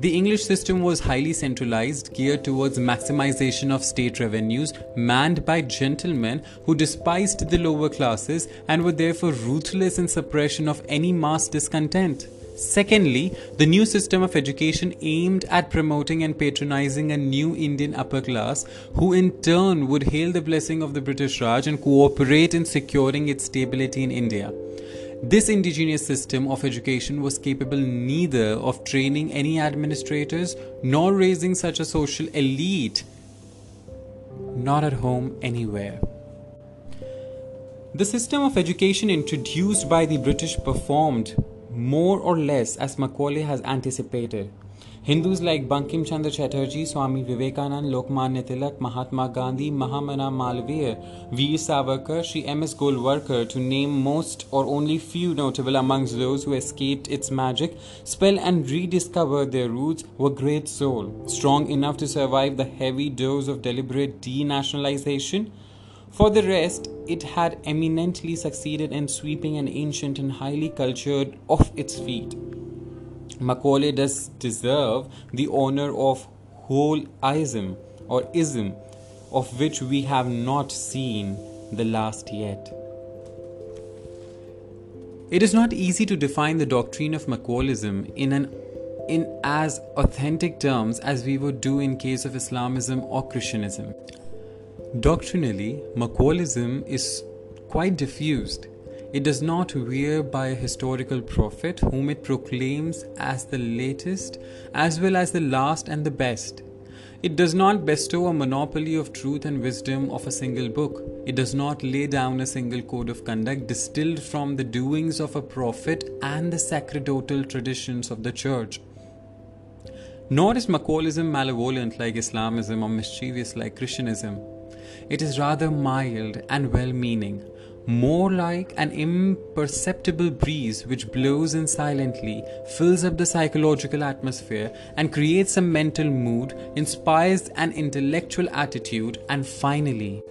B: The English system was highly centralized, geared towards maximization of state revenues, manned by gentlemen who despised the lower classes and were therefore ruthless in suppression of any mass discontent. Secondly, the new system of education aimed at promoting and patronizing a new Indian upper class who in turn would hail the blessing of the British Raj and cooperate in securing its stability in India. This indigenous system of education was capable neither of training any administrators nor raising such a social elite, not at home anywhere. The system of education introduced by the British performed more or less as Macaulay has anticipated. Hindus like Bankim Chandra Chatterjee, Swami Vivekanand, Lokmanya Tilak, Mahatma Gandhi, Mahamana Malviya, Veer Savarkar, Sri M.S. Golwalkar, to name most or only few notable amongst those who escaped its magic spell and rediscovered their roots, were great souls, strong enough to survive the heavy dose of deliberate denationalization for the rest, it had eminently succeeded in sweeping an ancient and highly cultured off its feet. Macaulay does deserve the honor of whole ism or ism, of which we have not seen the last yet. It is not easy to define the doctrine of Macaulayism in an in as authentic terms as we would do in case of Islamism or Christianism. Doctrinally, Macaulayism is quite diffused. It does not veer by a historical prophet whom it proclaims as the latest as well as the last and the best. It does not bestow a monopoly of truth and wisdom of a single book. It does not lay down a single code of conduct distilled from the doings of a prophet and the sacerdotal traditions of the church. Nor is Macaulayism malevolent like Islamism or mischievous like Christianism. It is rather mild and well meaning, more like an imperceptible breeze which blows in silently, fills up the psychological atmosphere, and creates a mental mood, inspires an intellectual attitude, and finally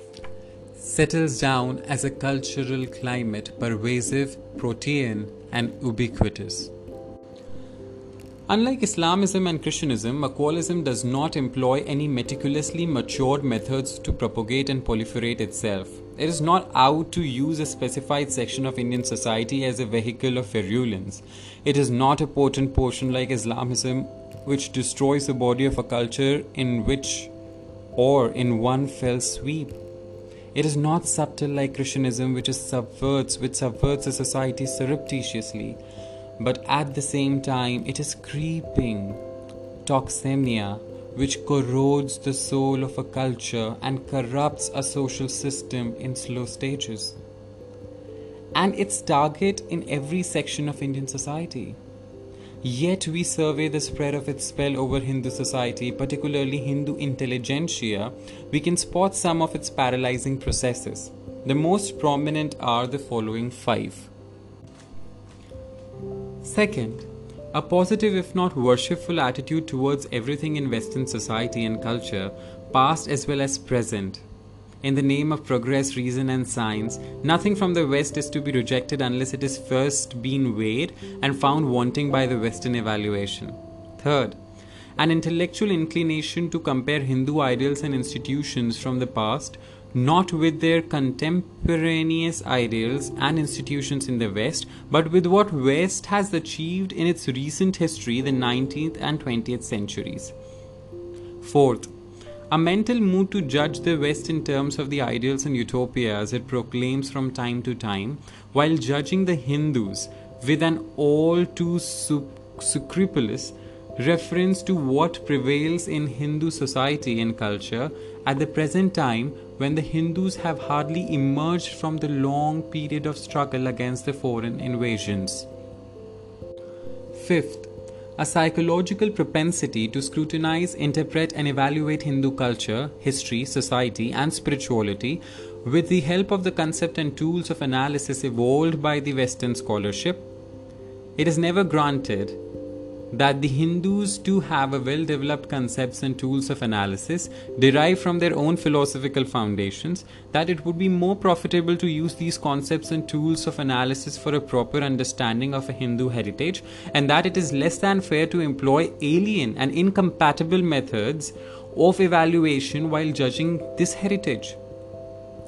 B: settles down as a cultural climate pervasive, protean, and ubiquitous. Unlike Islamism and Christianism, Macaulayism does not employ any meticulously matured methods to propagate and proliferate itself. It is not out to use a specified section of Indian society as a vehicle of virulence. It is not a potent portion like Islamism, which destroys the body of a culture in which or in one fell sweep. It is not subtle like Christianism, which subverts, which subverts a society surreptitiously but at the same time it is creeping toxemia, which corrodes the soul of a culture and corrupts a social system in slow stages. And its target in every section of Indian society. Yet we survey the spread of its spell over Hindu society, particularly Hindu intelligentsia, we can spot some of its paralyzing processes. The most prominent are the following five. Second, a positive, if not worshipful, attitude towards everything in Western society and culture, past as well as present. In the name of progress, reason, and science, nothing from the West is to be rejected unless it is first been weighed and found wanting by the Western evaluation. Third, an intellectual inclination to compare Hindu ideals and institutions from the past not with their contemporaneous ideals and institutions in the West, but with what West has achieved in its recent history, the 19th and 20th centuries. Fourth, a mental mood to judge the West in terms of the ideals and utopias it proclaims from time to time, while judging the Hindus with an all too scrupulous reference to what prevails in Hindu society and culture at the present time when the Hindus have hardly emerged from the long period of struggle against the foreign invasions. Fifth, a psychological propensity to scrutinize, interpret, and evaluate Hindu culture, history, society, and spirituality with the help of the concept and tools of analysis evolved by the Western scholarship. It is never granted that the Hindus too have a well developed concepts and tools of analysis derived from their own philosophical foundations, that it would be more profitable to use these concepts and tools of analysis for a proper understanding of a Hindu heritage, and that it is less than fair to employ alien and incompatible methods of evaluation while judging this heritage.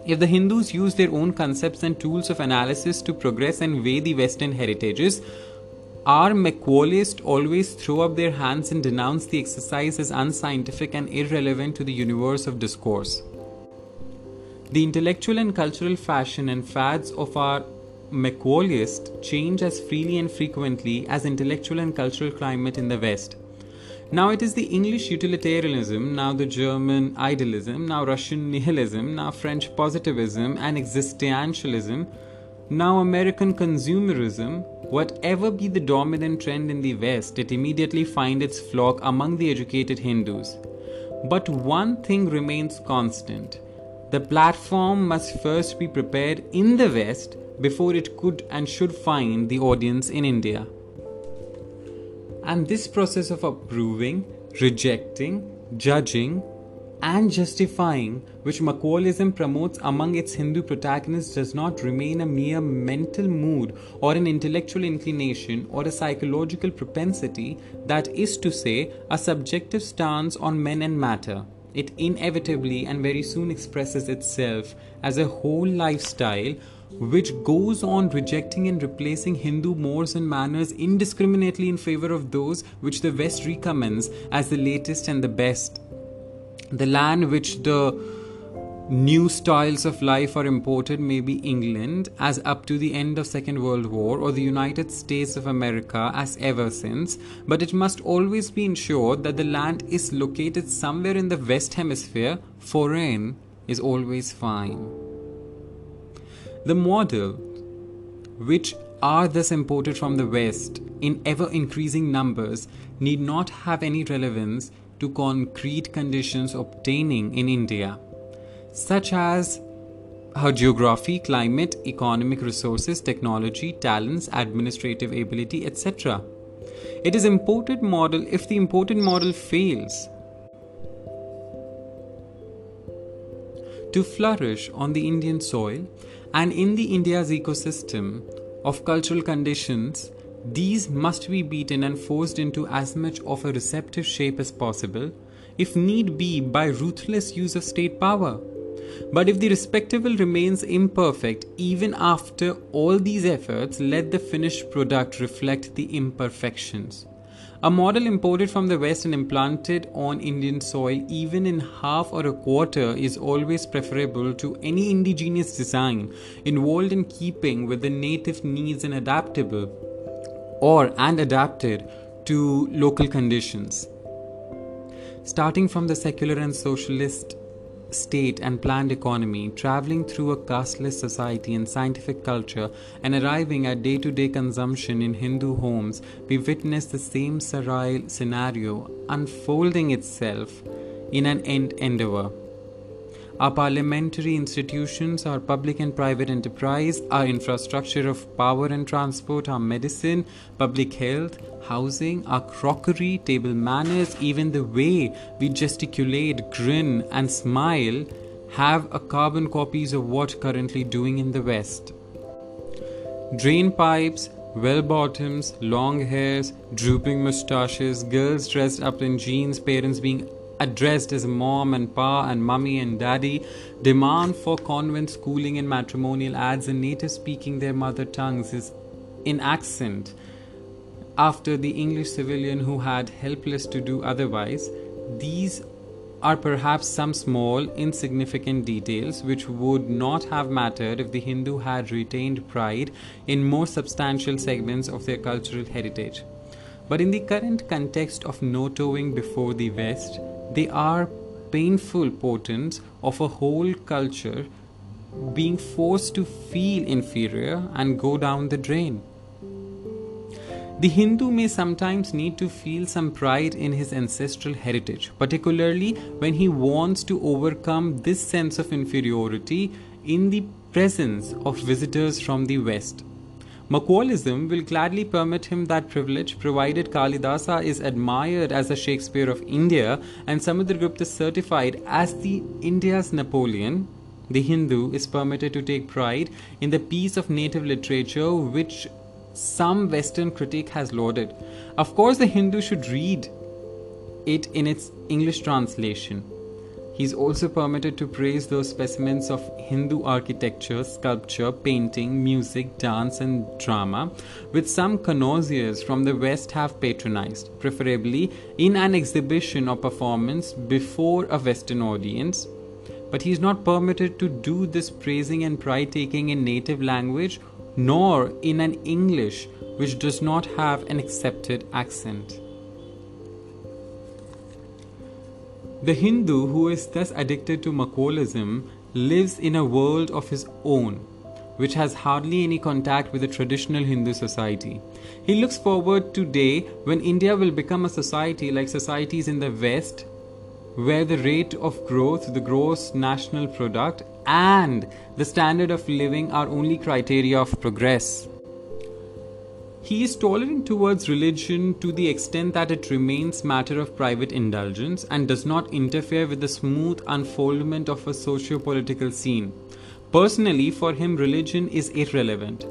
B: If the Hindus use their own concepts and tools of analysis to progress and weigh the Western heritages, our Macaulayists always throw up their hands and denounce the exercise as unscientific and irrelevant to the universe of discourse. The intellectual and cultural fashion and fads of our Macaulayists change as freely and frequently as intellectual and cultural climate in the West. Now it is the English utilitarianism, now the German idealism, now Russian nihilism, now French positivism and existentialism now, American consumerism, whatever be the dominant trend in the West, it immediately finds its flock among the educated Hindus. But one thing remains constant the platform must first be prepared in the West before it could and should find the audience in India. And this process of approving, rejecting, judging, and justifying, which Macaulayism promotes among its Hindu protagonists, does not remain a mere mental mood or an intellectual inclination or a psychological propensity, that is to say, a subjective stance on men and matter. It inevitably and very soon expresses itself as a whole lifestyle which goes on rejecting and replacing Hindu mores and manners indiscriminately in favor of those which the West recommends as the latest and the best the land which the new styles of life are imported may be England as up to the end of Second World War or the United States of America as ever since, but it must always be ensured that the land is located somewhere in the West Hemisphere. Foreign is always fine. The model which are thus imported from the West in ever increasing numbers need not have any relevance to concrete conditions obtaining in India, such as her geography, climate, economic resources, technology, talents, administrative ability, etc. It is imported model if the imported model fails to flourish on the Indian soil and in the India's ecosystem of cultural conditions these must be beaten and forced into as much of a receptive shape as possible, if need be by ruthless use of state power. But if the respectable remains imperfect even after all these efforts, let the finished product reflect the imperfections. A model imported from the West and implanted on Indian soil, even in half or a quarter, is always preferable to any indigenous design involved in keeping with the native needs and adaptable or and adapted to local conditions. starting from the secular and socialist state and planned economy, traveling through a casteless society and scientific culture, and arriving at day to day consumption in Hindu homes, we witness the same surreal scenario unfolding itself in an end endeavor. Our parliamentary institutions, our public and private enterprise, our infrastructure of power and transport, our medicine, public health, housing, our crockery, table manners, even the way we gesticulate, grin, and smile have a carbon copies of what currently doing in the West. Drain pipes, well bottoms, long hairs, drooping mustaches, girls dressed up in jeans, parents being addressed as mom and pa and mummy and daddy, demand for convent schooling and matrimonial ads and native speaking their mother tongues is in accent after the English civilian who had helpless to do otherwise. These are perhaps some small, insignificant details which would not have mattered if the Hindu had retained pride in more substantial segments of their cultural heritage. But in the current context of no towing before the West, they are painful portents of a whole culture being forced to feel inferior and go down the drain. The Hindu may sometimes need to feel some pride in his ancestral heritage, particularly when he wants to overcome this sense of inferiority in the presence of visitors from the West. Macaulayism will gladly permit him that privilege provided Kalidasa is admired as a Shakespeare of India and Samudragupta certified as the India's Napoleon. The Hindu is permitted to take pride in the piece of native literature which some Western critic has lauded. Of course, the Hindu should read it in its English translation. He is also permitted to praise those specimens of Hindu architecture, sculpture, painting, music, dance, and drama, which some connoisseurs from the West have patronized, preferably in an exhibition or performance before a Western audience. But he is not permitted to do this praising and pride taking in native language nor in an English which does not have an accepted accent. The Hindu who is thus addicted to Macaulayism lives in a world of his own, which has hardly any contact with the traditional Hindu society. He looks forward to day when India will become a society like societies in the West, where the rate of growth, the gross national product, and the standard of living are only criteria of progress. He is tolerant towards religion to the extent that it remains matter of private indulgence and does not interfere with the smooth unfoldment of a socio-political scene. Personally, for him religion is irrelevant,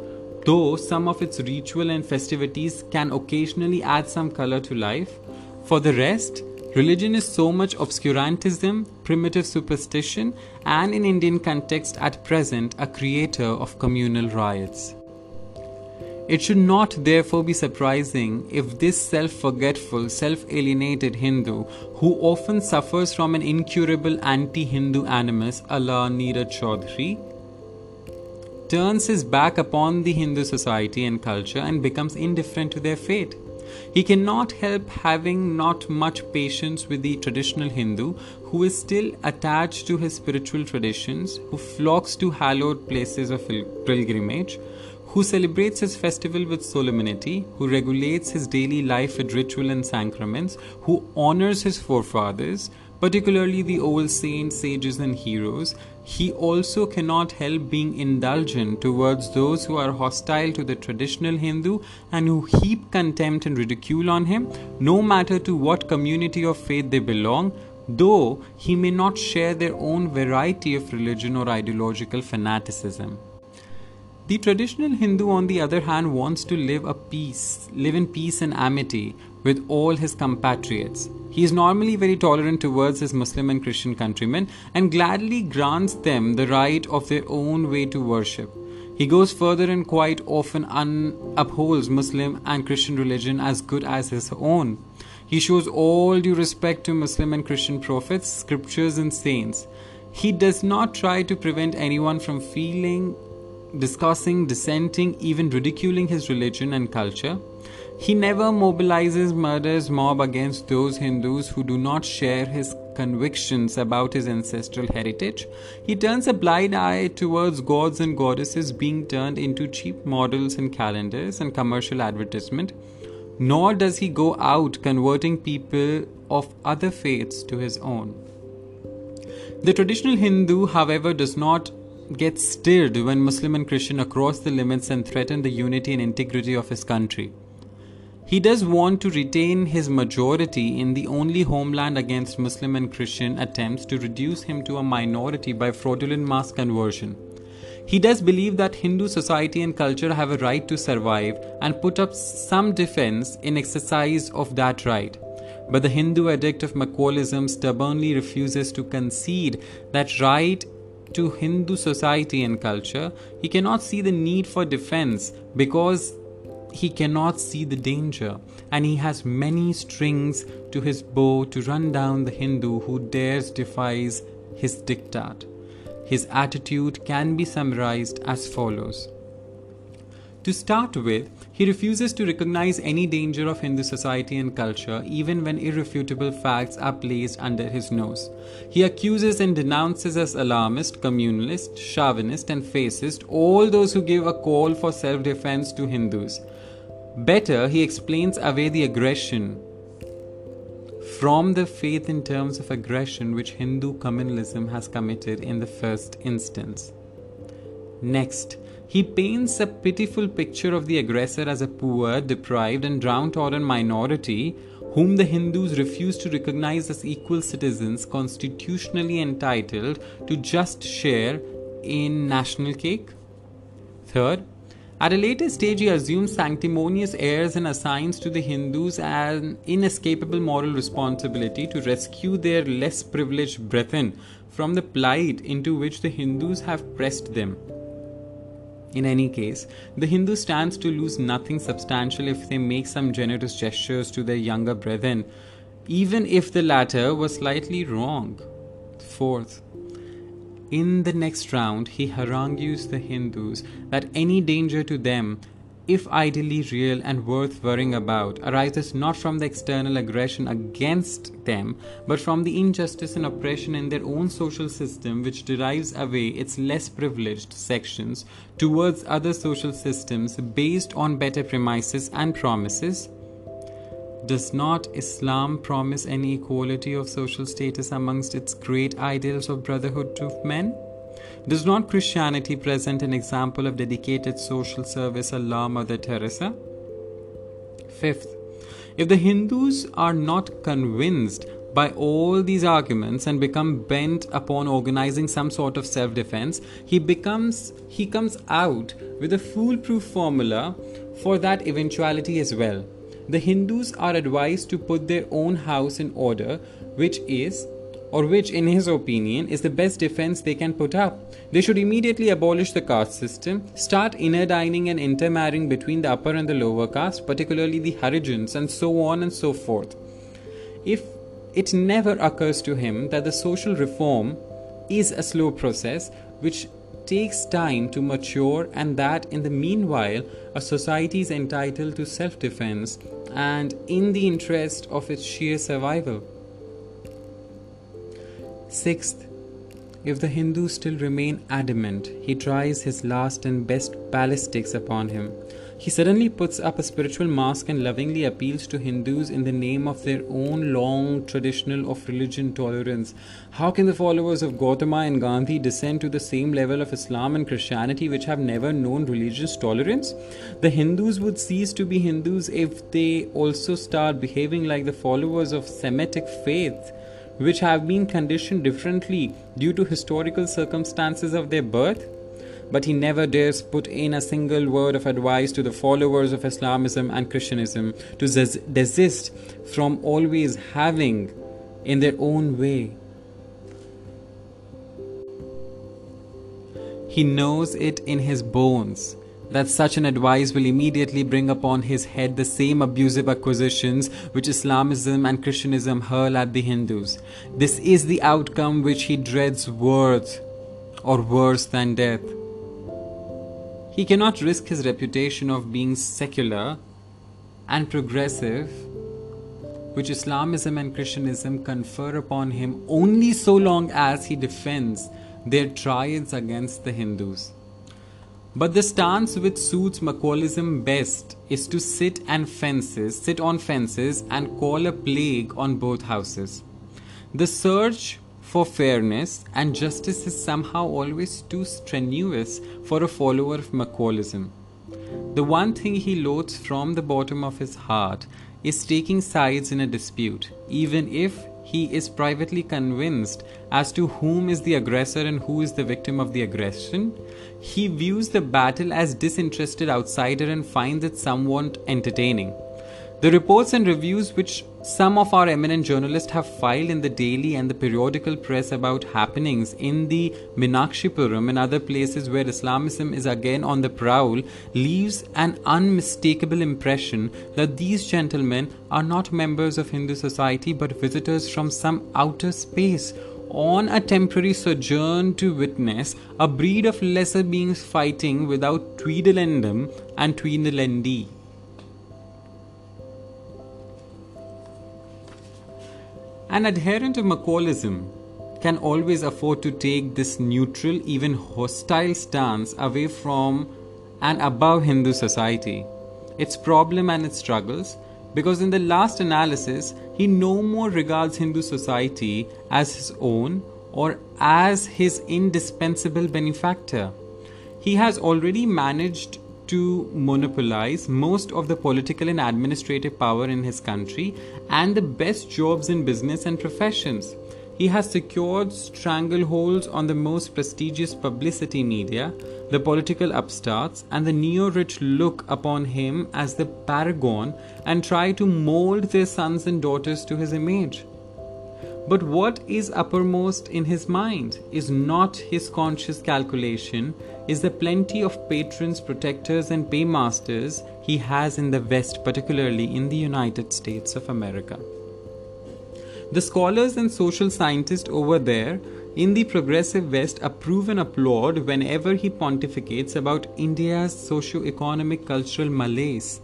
B: though some of its ritual and festivities can occasionally add some color to life. For the rest, religion is so much obscurantism, primitive superstition, and in Indian context at present a creator of communal riots. It should not therefore be surprising if this self forgetful, self alienated Hindu, who often suffers from an incurable anti Hindu animus a la Nirad Chaudhuri, turns his back upon the Hindu society and culture and becomes indifferent to their fate. He cannot help having not much patience with the traditional Hindu who is still attached to his spiritual traditions, who flocks to hallowed places of pilgrimage, who celebrates his festival with solemnity, who regulates his daily life with ritual and sacraments, who honors his forefathers, particularly the old saints, sages, and heroes, he also cannot help being indulgent towards those who are hostile to the traditional Hindu and who heap contempt and ridicule on him, no matter to what community of faith they belong, though he may not share their own variety of religion or ideological fanaticism. The traditional Hindu, on the other hand, wants to live a peace, live in peace and amity with all his compatriots. He is normally very tolerant towards his Muslim and Christian countrymen and gladly grants them the right of their own way to worship. He goes further and quite often un- upholds Muslim and Christian religion as good as his own. He shows all due respect to Muslim and Christian prophets, scriptures, and saints. He does not try to prevent anyone from feeling discussing, dissenting, even ridiculing his religion and culture. He never mobilizes murders mob against those Hindus who do not share his convictions about his ancestral heritage. He turns a blind eye towards gods and goddesses being turned into cheap models in calendars and commercial advertisement. Nor does he go out converting people of other faiths to his own. The traditional Hindu, however, does not get stirred when Muslim and Christian cross the limits and threaten the unity and integrity of his country. He does want to retain his majority in the only homeland against Muslim and Christian attempts to reduce him to a minority by fraudulent mass conversion. He does believe that Hindu society and culture have a right to survive and put up some defense in exercise of that right. But the Hindu addict of Macaulayism stubbornly refuses to concede that right to Hindu society and culture. He cannot see the need for defense because he cannot see the danger, and he has many strings to his bow to run down the Hindu who dares defies his diktat. His attitude can be summarized as follows. To start with, he refuses to recognize any danger of Hindu society and culture, even when irrefutable facts are placed under his nose. He accuses and denounces as alarmist, communalist, chauvinist, and fascist all those who give a call for self defense to Hindus. Better, he explains away the aggression from the faith in terms of aggression which Hindu communalism has committed in the first instance. Next, he paints a pitiful picture of the aggressor as a poor, deprived, and downtrodden minority whom the Hindus refuse to recognize as equal citizens constitutionally entitled to just share in national cake. Third, at a later stage, he assumes sanctimonious airs and assigns to the Hindus an inescapable moral responsibility to rescue their less privileged brethren from the plight into which the Hindus have pressed them. In any case, the Hindu stands to lose nothing substantial if they make some generous gestures to their younger brethren, even if the latter was slightly wrong. Fourth, in the next round, he harangues the Hindus that any danger to them, if ideally real and worth worrying about, arises not from the external aggression against them, but from the injustice and oppression in their own social system, which drives away its less privileged sections towards other social systems based on better premises and promises does not Islam promise any equality of social status amongst its great ideals of brotherhood of men? Does not Christianity present an example of dedicated social service Allah Mother Teresa? Fifth, if the Hindus are not convinced by all these arguments and become bent upon organizing some sort of self-defense, he becomes he comes out with a foolproof formula for that eventuality as well the Hindus are advised to put their own house in order, which is, or which, in his opinion, is the best defense they can put up. They should immediately abolish the caste system, start interdining and intermarrying between the upper and the lower caste, particularly the Harijans, and so on and so forth. If it never occurs to him that the social reform is a slow process which takes time to mature, and that in the meanwhile, a society is entitled to self defense and in the interest of its sheer survival. Sixth, if the Hindus still remain adamant, he tries his last and best ballistics upon him. He suddenly puts up a spiritual mask and lovingly appeals to Hindus in the name of their own long traditional of religion tolerance. How can the followers of Gautama and Gandhi descend to the same level of Islam and Christianity which have never known religious tolerance? The Hindus would cease to be Hindus if they also start behaving like the followers of Semitic faith which have been conditioned differently due to historical circumstances of their birth but he never dares put in a single word of advice to the followers of Islamism and Christianism to desist from always having in their own way. He knows it in his bones that such an advice will immediately bring upon his head the same abusive accusations which Islamism and Christianism hurl at the Hindus. This is the outcome which he dreads worse or worse than death. He cannot risk his reputation of being secular and progressive which Islamism and Christianism confer upon him only so long as he defends their triads against the Hindus. But the stance which suits Macaulayism best is to sit and fences, sit on fences and call a plague on both houses. The search for fairness and justice is somehow always too strenuous for a follower of Macaulayism. The one thing he loathes from the bottom of his heart is taking sides in a dispute, even if he is privately convinced as to whom is the aggressor and who is the victim of the aggression. He views the battle as disinterested outsider and finds it somewhat entertaining. The reports and reviews which some of our eminent journalists have filed in the daily and the periodical press about happenings in the Minakshipuram and other places where Islamism is again on the prowl leaves an unmistakable impression that these gentlemen are not members of Hindu society but visitors from some outer space on a temporary sojourn to witness a breed of lesser beings fighting without Tweedledum and Tweedledee. An adherent of Macaulayism can always afford to take this neutral, even hostile stance away from and above Hindu society, its problem and its struggles, because in the last analysis, he no more regards Hindu society as his own or as his indispensable benefactor. He has already managed to monopolize most of the political and administrative power in his country and the best jobs in business and professions. He has secured strangleholds on the most prestigious publicity media, the political upstarts, and the neo rich look upon him as the paragon and try to mold their sons and daughters to his image. But what is uppermost in his mind is not his conscious calculation, is the plenty of patrons, protectors, and paymasters he has in the West, particularly in the United States of America. The scholars and social scientists over there in the progressive West approve and applaud whenever he pontificates about India's socio economic cultural malaise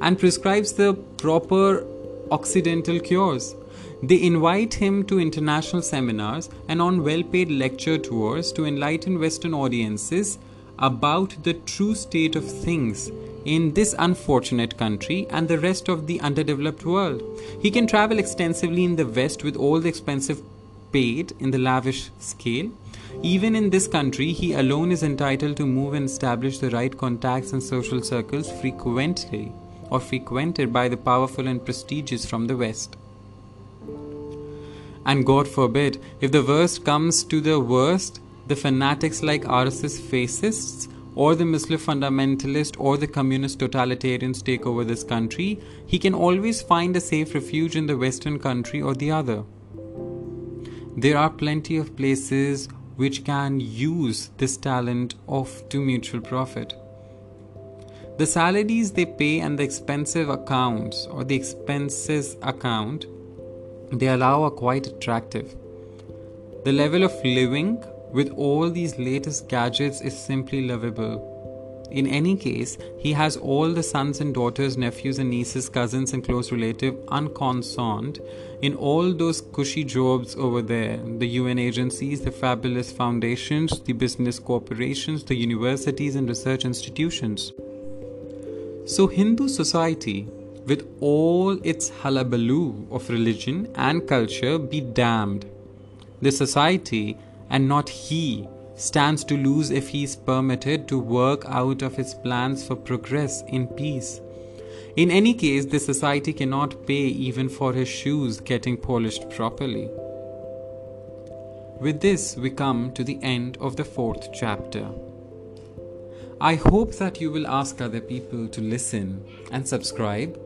B: and prescribes the proper Occidental cures. They invite him to international seminars and on well paid lecture tours to enlighten Western audiences about the true state of things in this unfortunate country and the rest of the underdeveloped world. He can travel extensively in the West with all the expensive paid in the lavish scale. Even in this country, he alone is entitled to move and establish the right contacts and social circles frequently or frequented by the powerful and prestigious from the West. And God forbid, if the worst comes to the worst, the fanatics like RSS fascists or the Muslim fundamentalist or the communist totalitarians take over this country, he can always find a safe refuge in the Western country or the other. There are plenty of places which can use this talent of to mutual profit. The salaries they pay and the expensive accounts or the expenses account they allow are quite attractive. The level of living with all these latest gadgets is simply lovable. In any case, he has all the sons and daughters, nephews and nieces, cousins and close relatives unconcerned in all those cushy jobs over there the UN agencies, the fabulous foundations, the business corporations, the universities and research institutions. So, Hindu society with all its hullabaloo of religion and culture, be damned. The society, and not he, stands to lose if he is permitted to work out of his plans for progress in peace. In any case, the society cannot pay even for his shoes getting polished properly. With this, we come to the end of the fourth chapter. I hope that you will ask other people to listen and subscribe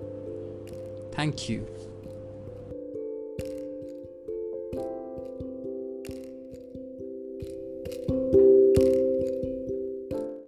B: Thank you.